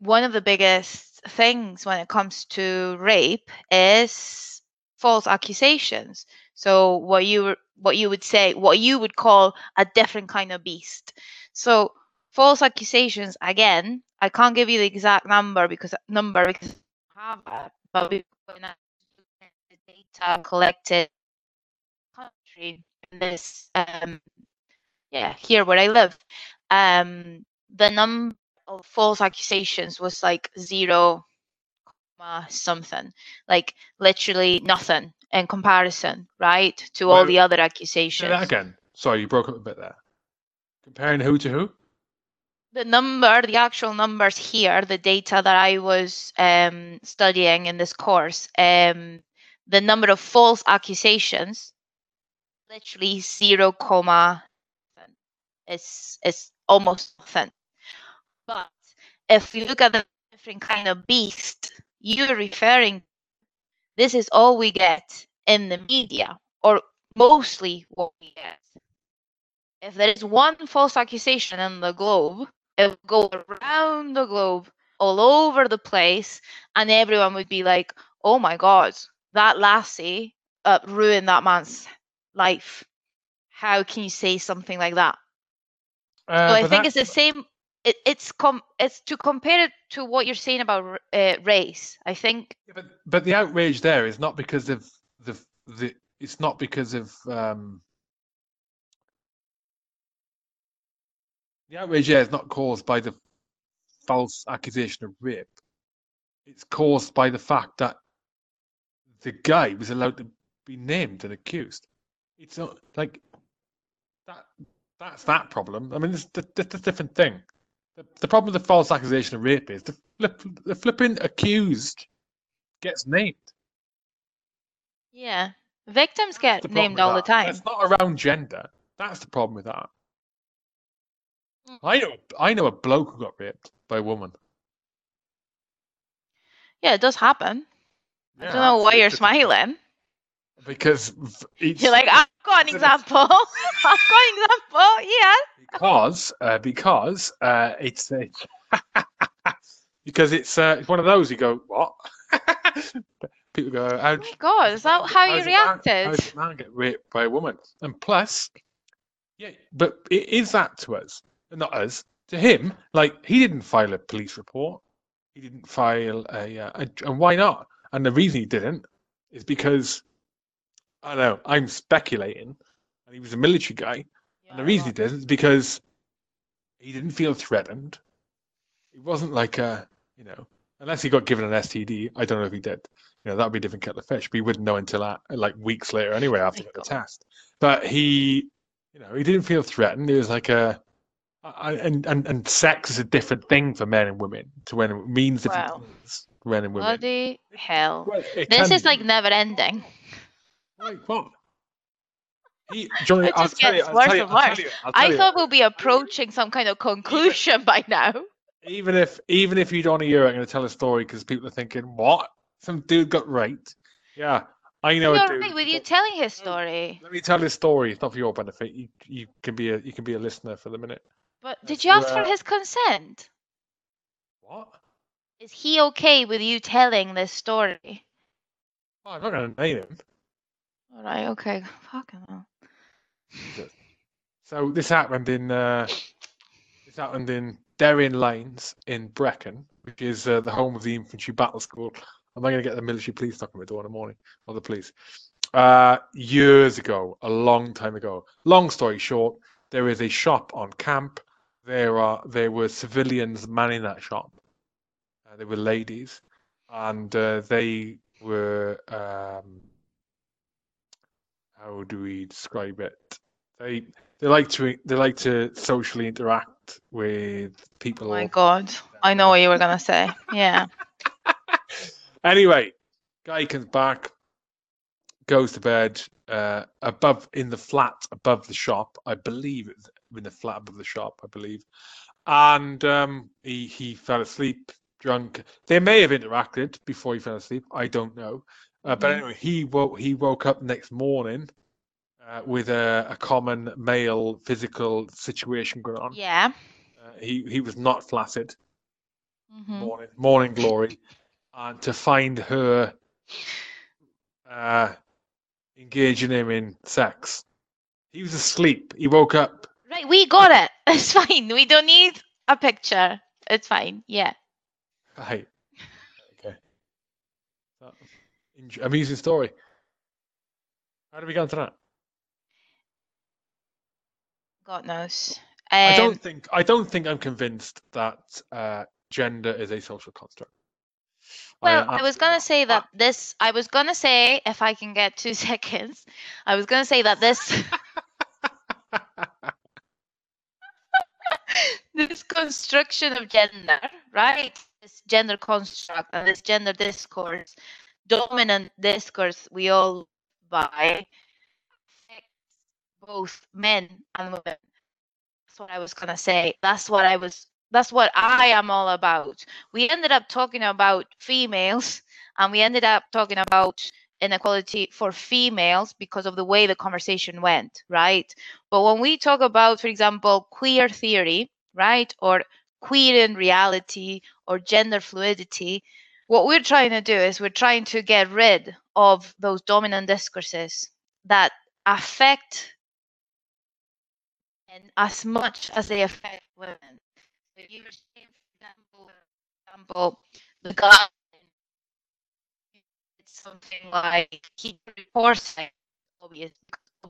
one of the biggest things when it comes to rape is false accusations. So what you what you would say, what you would call a different kind of beast. So false accusations again, I can't give you the exact number because number because have but going data collected country in this um yeah here where I live. Um the number of false accusations was like zero comma something, like literally nothing in comparison, right, to all the other accusations. Say that again. Sorry, you broke up a bit there. Comparing who to who? The number, the actual numbers here, the data that I was um, studying in this course, um, the number of false accusations, literally zero comma, is is almost nothing. But if you look at the different kind of beast you're referring this is all we get in the media or mostly what we get. If there is one false accusation in the globe it will go around the globe all over the place and everyone would be like oh my god that lassie uh, ruined that man's life. How can you say something like that uh, so i think it's the same it, it's com it's to compare it to what you're saying about uh, race. I think. Yeah, but but the outrage there is not because of the the. It's not because of um, the outrage there is not caused by the false accusation of rape. It's caused by the fact that the guy was allowed to be named and accused. It's not like that. That's that problem. I mean, it's, it's a different thing. The, the problem with the false accusation of rape is the, flip, the flipping accused gets named. Yeah. Victims That's get named all the time. It's not around gender. That's the problem with that. Mm. I know I know a bloke who got raped by a woman. Yeah, it does happen. I don't know why you're smiling. Because each, You're like, I've got an example. [LAUGHS] I've got an example. Yeah. because uh, because uh, it's [LAUGHS] because it's uh, it's one of those you go what [LAUGHS] people go Oh my God, is that how you reacted? how man get raped by a woman and plus yeah but it is that to us not us to him like he didn't file a police report he didn't file a, uh, a and why not and the reason he didn't is because I know I'm speculating and he was a military guy and the reason he didn't is because he didn't feel threatened. He wasn't like a, you know, unless he got given an STD. I don't know if he did. You know, that would be a different kettle of fish. But he wouldn't know until uh, like weeks later anyway after the test. But he, you know, he didn't feel threatened. He was like a, I- and and and sex is a different thing for men and women to when it means different Wow. things for men and women. Bloody hell. Well, This is be. like never ending. What? He, [LAUGHS] Johnny, It I'll just tell you, gets I'll worse tell you, and I'll tell worse. you, I'll tell I thought we'll be approaching some kind of conclusion by now. even if even if you don't hear it, I'm going to tell a story because people are thinking, "What? Some dude got raped?" Yeah, I know You're right with you telling his oh, story. Let me tell his story. It's not for your benefit. You you can be a you can be a listener for the minute. But did you ask for his consent? What? Is he okay with you telling this story? Oh, I'm not going to name him. All right, okay. Fucking hell. So this happened in uh, this happened in Dering Lines in Brecon, which is uh, the home of the infantry battle school. I'm not going to get the military police knocking on my door in the morning, or the police. Uh, years ago, a long time ago. Long story short, there is a shop on camp. There are there were civilians manning that shop. Uh, they were ladies, and uh, they were um, how do we describe it? They they like to they like to socially interact with Oh people. my god. I know what you were gonna say. Yeah. [LAUGHS] Anyway, guy comes back, goes to bed uh, above in the flat above the shop. I believe in the flat above the shop. I believe, and um, he he fell asleep drunk. They may have interacted before he fell asleep. I don't know. Uh, but anyway, he woke he woke up next morning uh, with a, a common male physical situation going on. Yeah. Uh, he he was not flaccid. hmm Morning morning glory, and to find her uh, engaging him in sex. He was asleep. He woke up. Right, we got it. [LAUGHS] It's fine. We don't need a picture. It's fine. Yeah. Right. Okay. So, amusing story. How did we get into that? God knows. I Um, don't think I don't think I'm convinced that uh, gender is a social construct. Well, am I was gonna say that this. I was gonna say, if I can get two [LAUGHS] seconds, I was gonna say that this [LAUGHS] this construction of gender, right? This gender construct and this gender discourse, dominant discourse we all by, affects both men and women. That's what I was gonna say. That's what I was. That's what I am all about. We ended up talking about females, and we ended up talking about inequality for females because of the way the conversation went, right? But when we talk about, for example, queer theory, right, or queer in reality, or gender fluidity, what we're trying to do is we're trying to get rid of those dominant discourses that affect men as much as they affect women. So you were saying, for example, the guy it's something like he reports obvious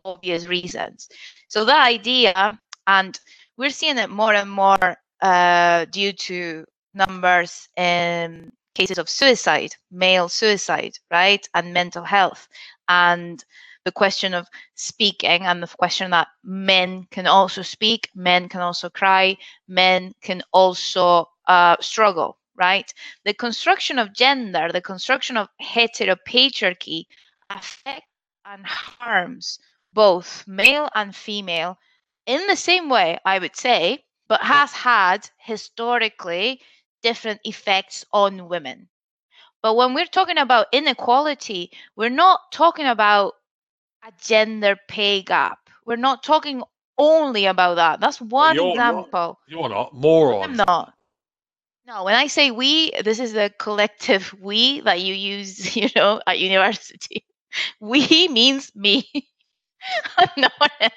obvious reasons. So the idea, and we're seeing it more and more uh, due to numbers in cases of suicide, male suicide, right, and mental health, and the question of speaking, and the question that men can also speak, men can also cry, men can also uh, struggle, right? The construction of gender, the construction of heteropatriarchy affects and harms both male and female in the same way, I would say, but has had historically different effects on women. But when we're talking about inequality, we're not talking about a gender pay gap. We're not talking only about that. That's one you're example. Not, you're not moron. I'm not. No, when I say we, this is the collective we that you use, [LAUGHS] you know, at university. [LAUGHS] We means me. [LAUGHS] no one else.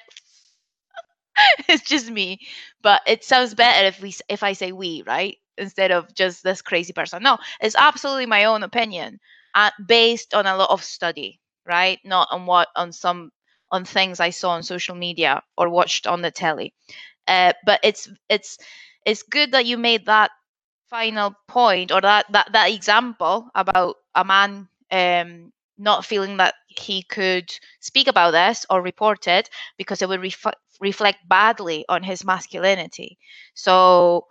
it's just me. But it sounds better if we if I say we, right? Instead of just this crazy person. No, it's absolutely my own opinion, uh, based on a lot of study, right? Not on what on some on things I saw on social media or watched on the telly. Uh, but it's it's it's good that you made that final point or that that, that example about a man um, not feeling that he could speak about this or report it because it would ref- reflect badly on his masculinity. So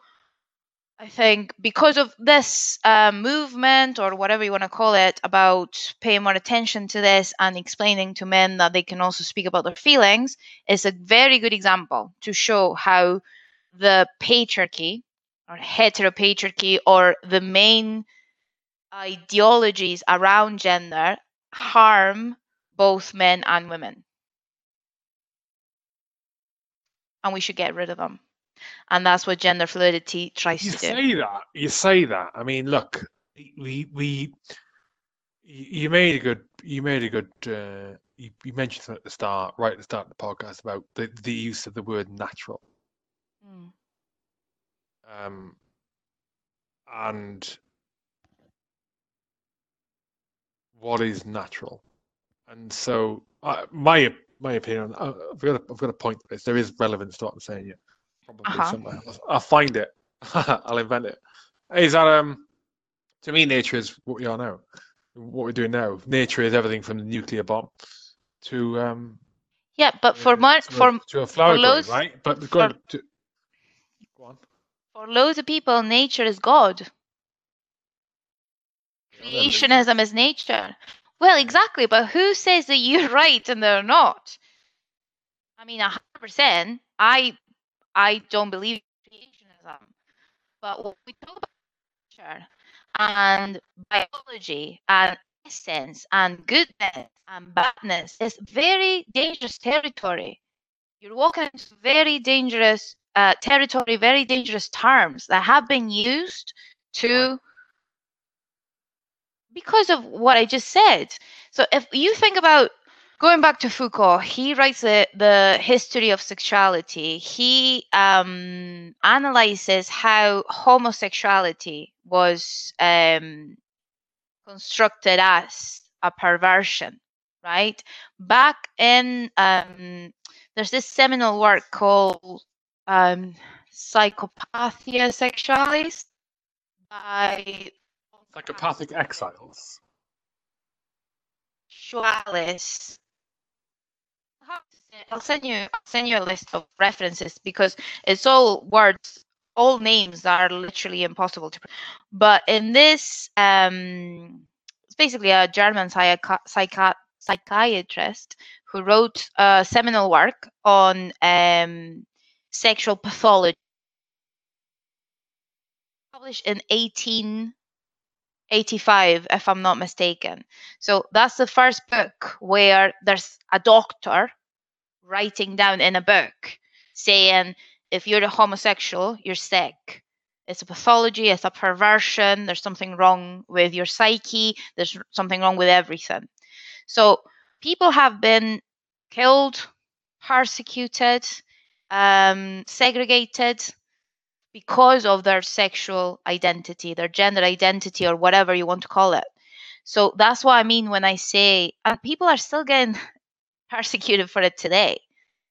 I think because of this uh, movement or whatever you want to call it about paying more attention to this and explaining to men that they can also speak about their feelings is a very good example to show how the patriarchy or heteropatriarchy or the main ideologies around gender harm both men and women. And we should get rid of them and that's what gender fluidity tries to do. you to say do. that. You say that. I mean, look, we we you made a good you made a good uh, you, you mentioned something at the start, right at the start of the podcast about the, the use of the word natural. Mm. Um, and what is natural? And so, uh, my my opinion, uh, I've got a, I've got a point to this. There is relevance to what I'm saying. Yeah probably Uh-huh. somewhere. [LAUGHS] I'll, find it. [LAUGHS] I'll invent it. Is that um? To me, nature is what we are now. What we're doing now. Nature is everything from the nuclear bomb to um. Yeah, but for to, mon- a- for to a flower growing, loads- right? But for, to, go on. for loads of people, nature is God. Creationism is nature. Well, exactly, but who says that you're [LAUGHS] right and they're not? I mean, a hundred percent. I I don't believe in creationism, but when we talk about nature and biology and essence and goodness and badness, it's very dangerous territory. You're walking into very dangerous uh, territory, very dangerous terms that have been used to because of what I just said. So if you think about going back to Foucault, he writes the, the history of sexuality. He um, analyzes how homosexuality was um, constructed as a perversion, right? Back in um, there's this seminal work called um, Psychopathia Sexualis by Psychopathic exiles. I'll send- you I'll send you a list of references because it's all words, all names are literally impossible to. But in this, um, it's basically a German psychi- psychi- psychiatrist who wrote a seminal work on um, sexual pathology, published in 1885, if I'm not mistaken. So that's the first book where there's a doctor writing down in a book saying if you're a homosexual, you're sick. It's a pathology, it's a perversion, there's something wrong with your psyche, there's something wrong with everything. So people have been killed, persecuted, um, segregated because of their sexual identity, their gender identity, or whatever you want to call it. So that's what I mean when I say, and people are still getting persecuted for it today.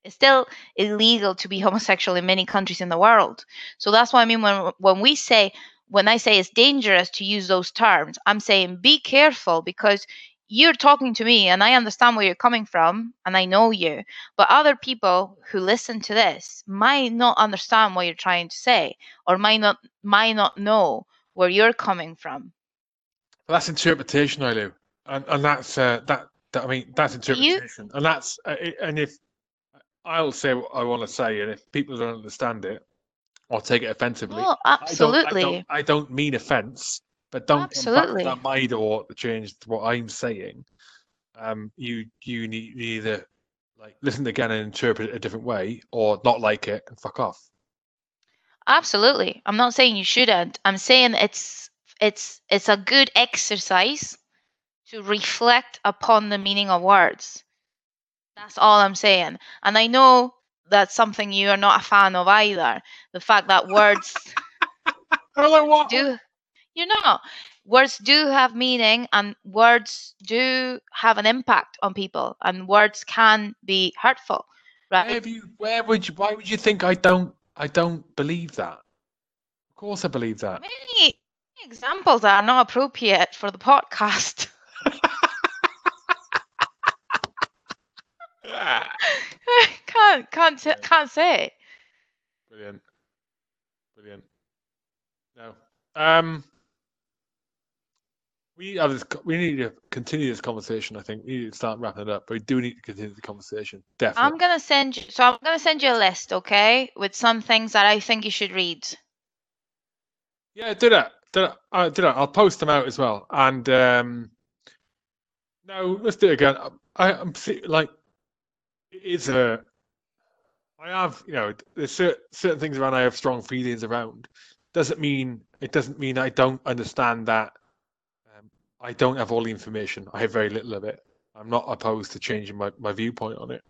It's still illegal to be homosexual in many countries in the world. So that's what I mean when when we say when I say it's dangerous to use those terms, I'm saying be careful because you're talking to me and I understand where you're coming from and I know you. But other people who listen to this might not understand what you're trying to say or might not might not know where you're coming from. But that's interpretation, I do, and and that's uh, That, I mean, that's interpretation, and that's uh, and if I'll say what I want to say, and if people don't understand it, I'll take it offensively. Oh, I don't- absolutely. I don't, I don't mean offense, but don't come back Absolutely. at my door to change what I'm saying. Um, you you need you either like listen again and interpret it a different way, or not like it and fuck off. Absolutely. I'm not saying you shouldn't. I'm saying it's it's it's a good exercise to reflect upon the meaning of words. That's all I'm saying. And I know that's something you are not a fan of either. The fact that words [LAUGHS] what. you know words do have meaning and words do have an impact on people and words can be hurtful Where right have you? Where would you? Why would you think I don't? I don't believe that. Of course, I believe that. many examples that are not appropriate for the [LAUGHS] podcast [LAUGHS] can't can't t- can't say Brilliant. Brilliant. No. Um. We have this. We need to continue this conversation. I think we need to start wrapping it up, but we do need to continue the conversation. Definitely. i'm gonna send you so i'm gonna send you a list okay with some things that i think you should read Yeah, do that. Do that. Uh, do that. I'll post them out as well. And um, no, let's do it again. I, I'm see- like, it's a. I have, you know, there's certain, certain things around I have strong feelings around. Doesn't mean it doesn't mean I don't understand that. Um, I don't have all the information. I have very little of it. I'm not opposed to changing my, my viewpoint on it.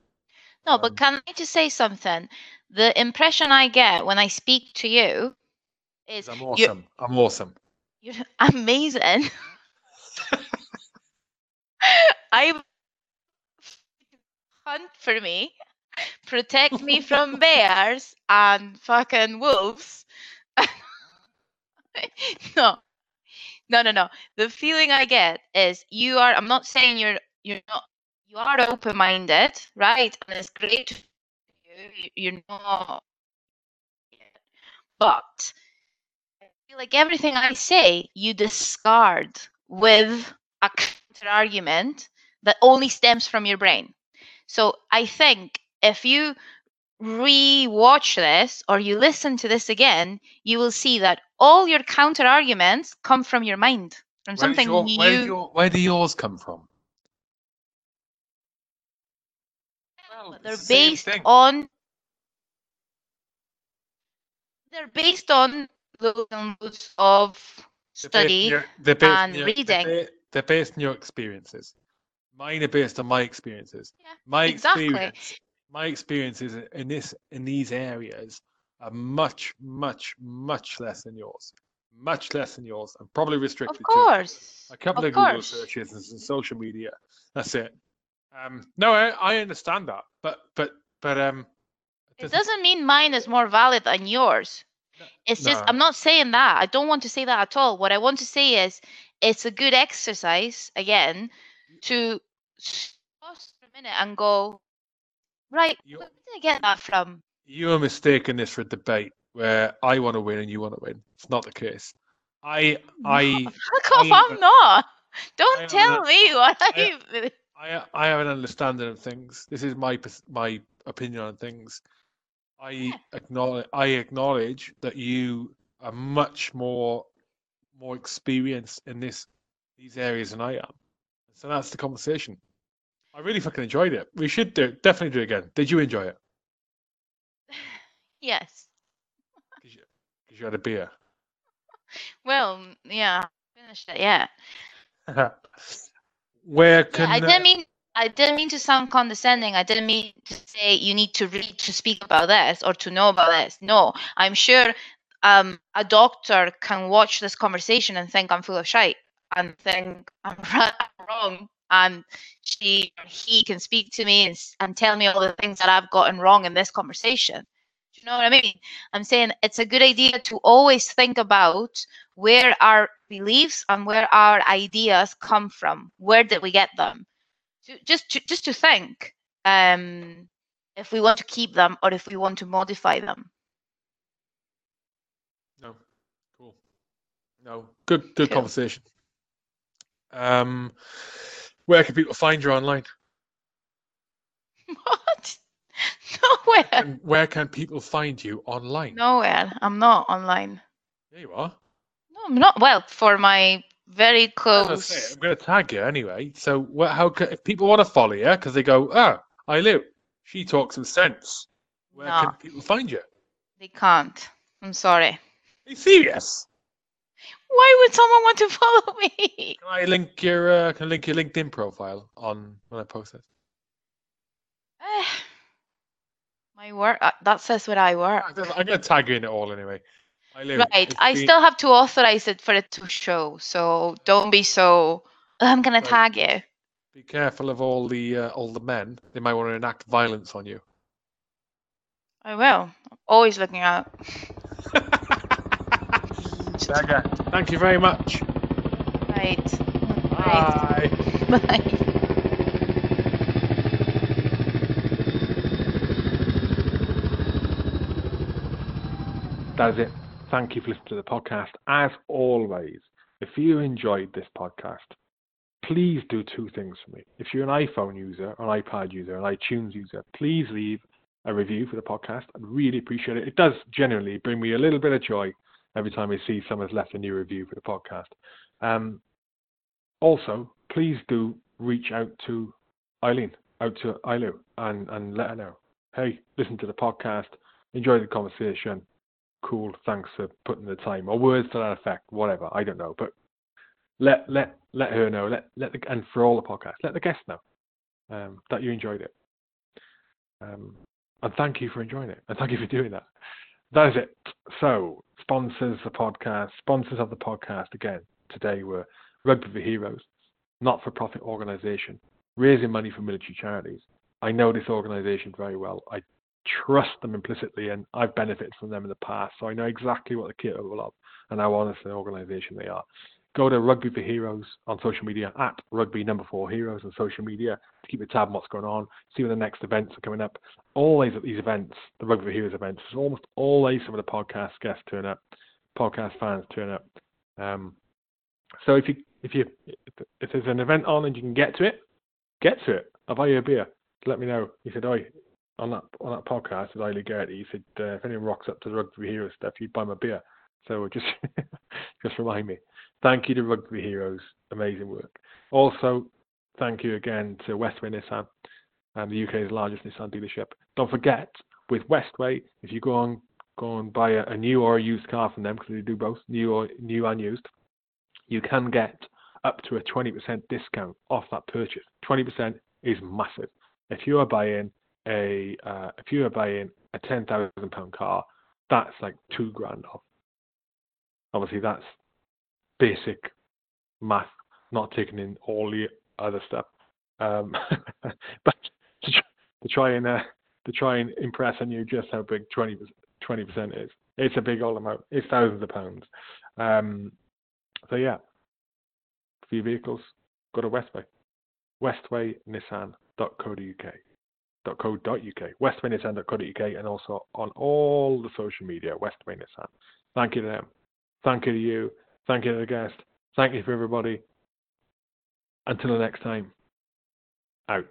no Um, but can i just say something the impression i get when i speak to you is I'm awesome. I'm awesome. [LAUGHS] You're amazing. [LAUGHS] I hunt for me, protect me from bears and fucking wolves. [LAUGHS] no, no, no, no. The feeling I get is you are. I'm not saying you're. You're not. You are open-minded, right? And it's great. You- You're not. But I feel like everything I say, you discard with a counter argument that only stems from your brain. So I think if you re-watch this or you listen to this again, you will see that all your counter arguments come from your mind, from Where something your- you. where, did your, where do yours come from? Well, they're it's the same based thing. on. They're based on loads and loads of They're based in study. your- they're based and reading. They're, they're based on your experiences. Mine are based on my experiences. Yeah, my exactly. experience, my experiences in this in these areas are much, much, much less than yours. Much less than yours, and probably restricted to a couple of of, Google searches and social media. That's it. Um, no, I, I understand that, but but but um, It doesn't mean mine is more valid than yours. No- It's just. I'm not saying that. I don't want to say that at all. What I want to say is, it's a good exercise, again, to pause for a minute and go, right, You- where did I get that from? You are mistaking this for a debate where I want to win and you want to win. It's not the case. I I [LAUGHS] Fuck off, I I'm not. Don't have tell me what I- I. I I have an understanding of things. This is my my opinion on things. I acknowledge I acknowledge that you are much more more experienced in this these areas than I am. So that's the conversation. I really fucking enjoyed it. We should do definitely do it again. Did you enjoy it? [SIGHS] Yes. Because you, 'cause you had a beer. [LAUGHS] Well, yeah, finished it, yeah. [LAUGHS] Where Yeah, I didn't mean I didn't mean to sound condescending. I didn't mean to say you need to read to speak about this or to know about this. No, I'm sure um, a doctor can watch this conversation and think I'm full of shite and think I'm [LAUGHS] wrong, and she or he can speak to me and, and tell me all the things that I've gotten wrong in this conversation. Do you know what I mean? I'm saying it's a good idea to always think about where our beliefs and where our ideas come from. Where did we get them? to, just to, just to think um, if we want to keep them or if we want to modify them. No. Cool. No. Good good Cool. conversation. Um Where can people find you online? What? [LAUGHS] Nowhere. And where can people find you online? Nowhere. I'm not online. There you are. No, I'm not. Well, for my very I say, close. I'm going to tag you anyway. So wh- how can, if people want to follow you because they go, ah, I Lou, she talks some sense. Where can people find you? They can't. I'm sorry. Are you serious? Why would someone want to [LAUGHS] follow me? Can I link your uh, can I link your LinkedIn profile on when I post it? Eh, my work. uh, That says where I work. I'm to tag you in it all anyway. I Right. I been- still have to authorize it for it to show. So don't be so. [LAUGHS] I'm gonna tag you. Be careful of all the uh, all the men. They might want to enact violence on you. I will. Always looking out. [LAUGHS] Jagger, thank you very much. Right. Bye. Right. [LAUGHS] Bye. That is it. Thank you for listening to the podcast. As always, if you enjoyed this podcast, please do two things for me. If you're an iPhone user, an iPad user, an iTunes user, please leave a review for the podcast. I'd really appreciate it. It does genuinely bring me a little bit of joy every time I see someone's left a new review for the podcast. Um, also, please do reach out to Eileen, out to Eilu, and, and let her know. Hey, listen to the podcast, enjoy the conversation. Cool, thanks for putting the time, or words to that effect, whatever. I don't know, but let let let her know. Let let the, and for all the podcasts, let the guests know um, that you enjoyed it. Um, and thank you for enjoying it, and thank you for doing that. That is it. So, sponsors the podcast, sponsors of the podcast again today were Rugby for the Heroes, not-for-profit organisation raising money for military charities. I know this organisation very well. I trust them implicitly, and I've benefited from them in the past, so I know exactly what they're capable of and how honest an organisation they are. Go to Rugby for Heroes on social media at Rugby Number Four Heroes on social media to keep a tab on what's going on, see when the next events are coming up. Always at these events, the Rugby for Heroes events, there's almost always some of the podcast guests turn up, podcast fans turn up. Um, so if you if you if there's an event on and you can get to it, get to it. I'll buy you a beer. Let me know. He said, "Oh, on that on that podcast with Eiley Geraghty, he said uh, if anyone rocks up to the Rugby for Heroes stuff, you'd buy my beer." So [LAUGHS] just just remind me. Thank you to Rugby Heroes, amazing work. Also, thank you again to Westway Nissan, the UK's largest Nissan dealership. Don't forget, with Westway, if you go on go and buy a, a new or a used car from them, because they do both, new or new and used, you can get up to a 20% discount off that purchase. 20% is massive. If you are buying a uh, if you are buying a ten thousand pound car, that's like two grand off. Obviously, that's basic math, not taking in all the other stuff. Um, [LAUGHS] but to, to try and uh, to try and impress on you just how big 20 percent is, it's a big old amount. It's thousands of pounds. Um, so yeah, for your vehicles, go to Westway. westwaynissan.co.uk .co.uk, westwaynissan.co.uk, and also on all the social media, Westway Nissan. Thank you to them. Thank you to you. Thank you to the guest. Thank you for everybody. Until the next time, out.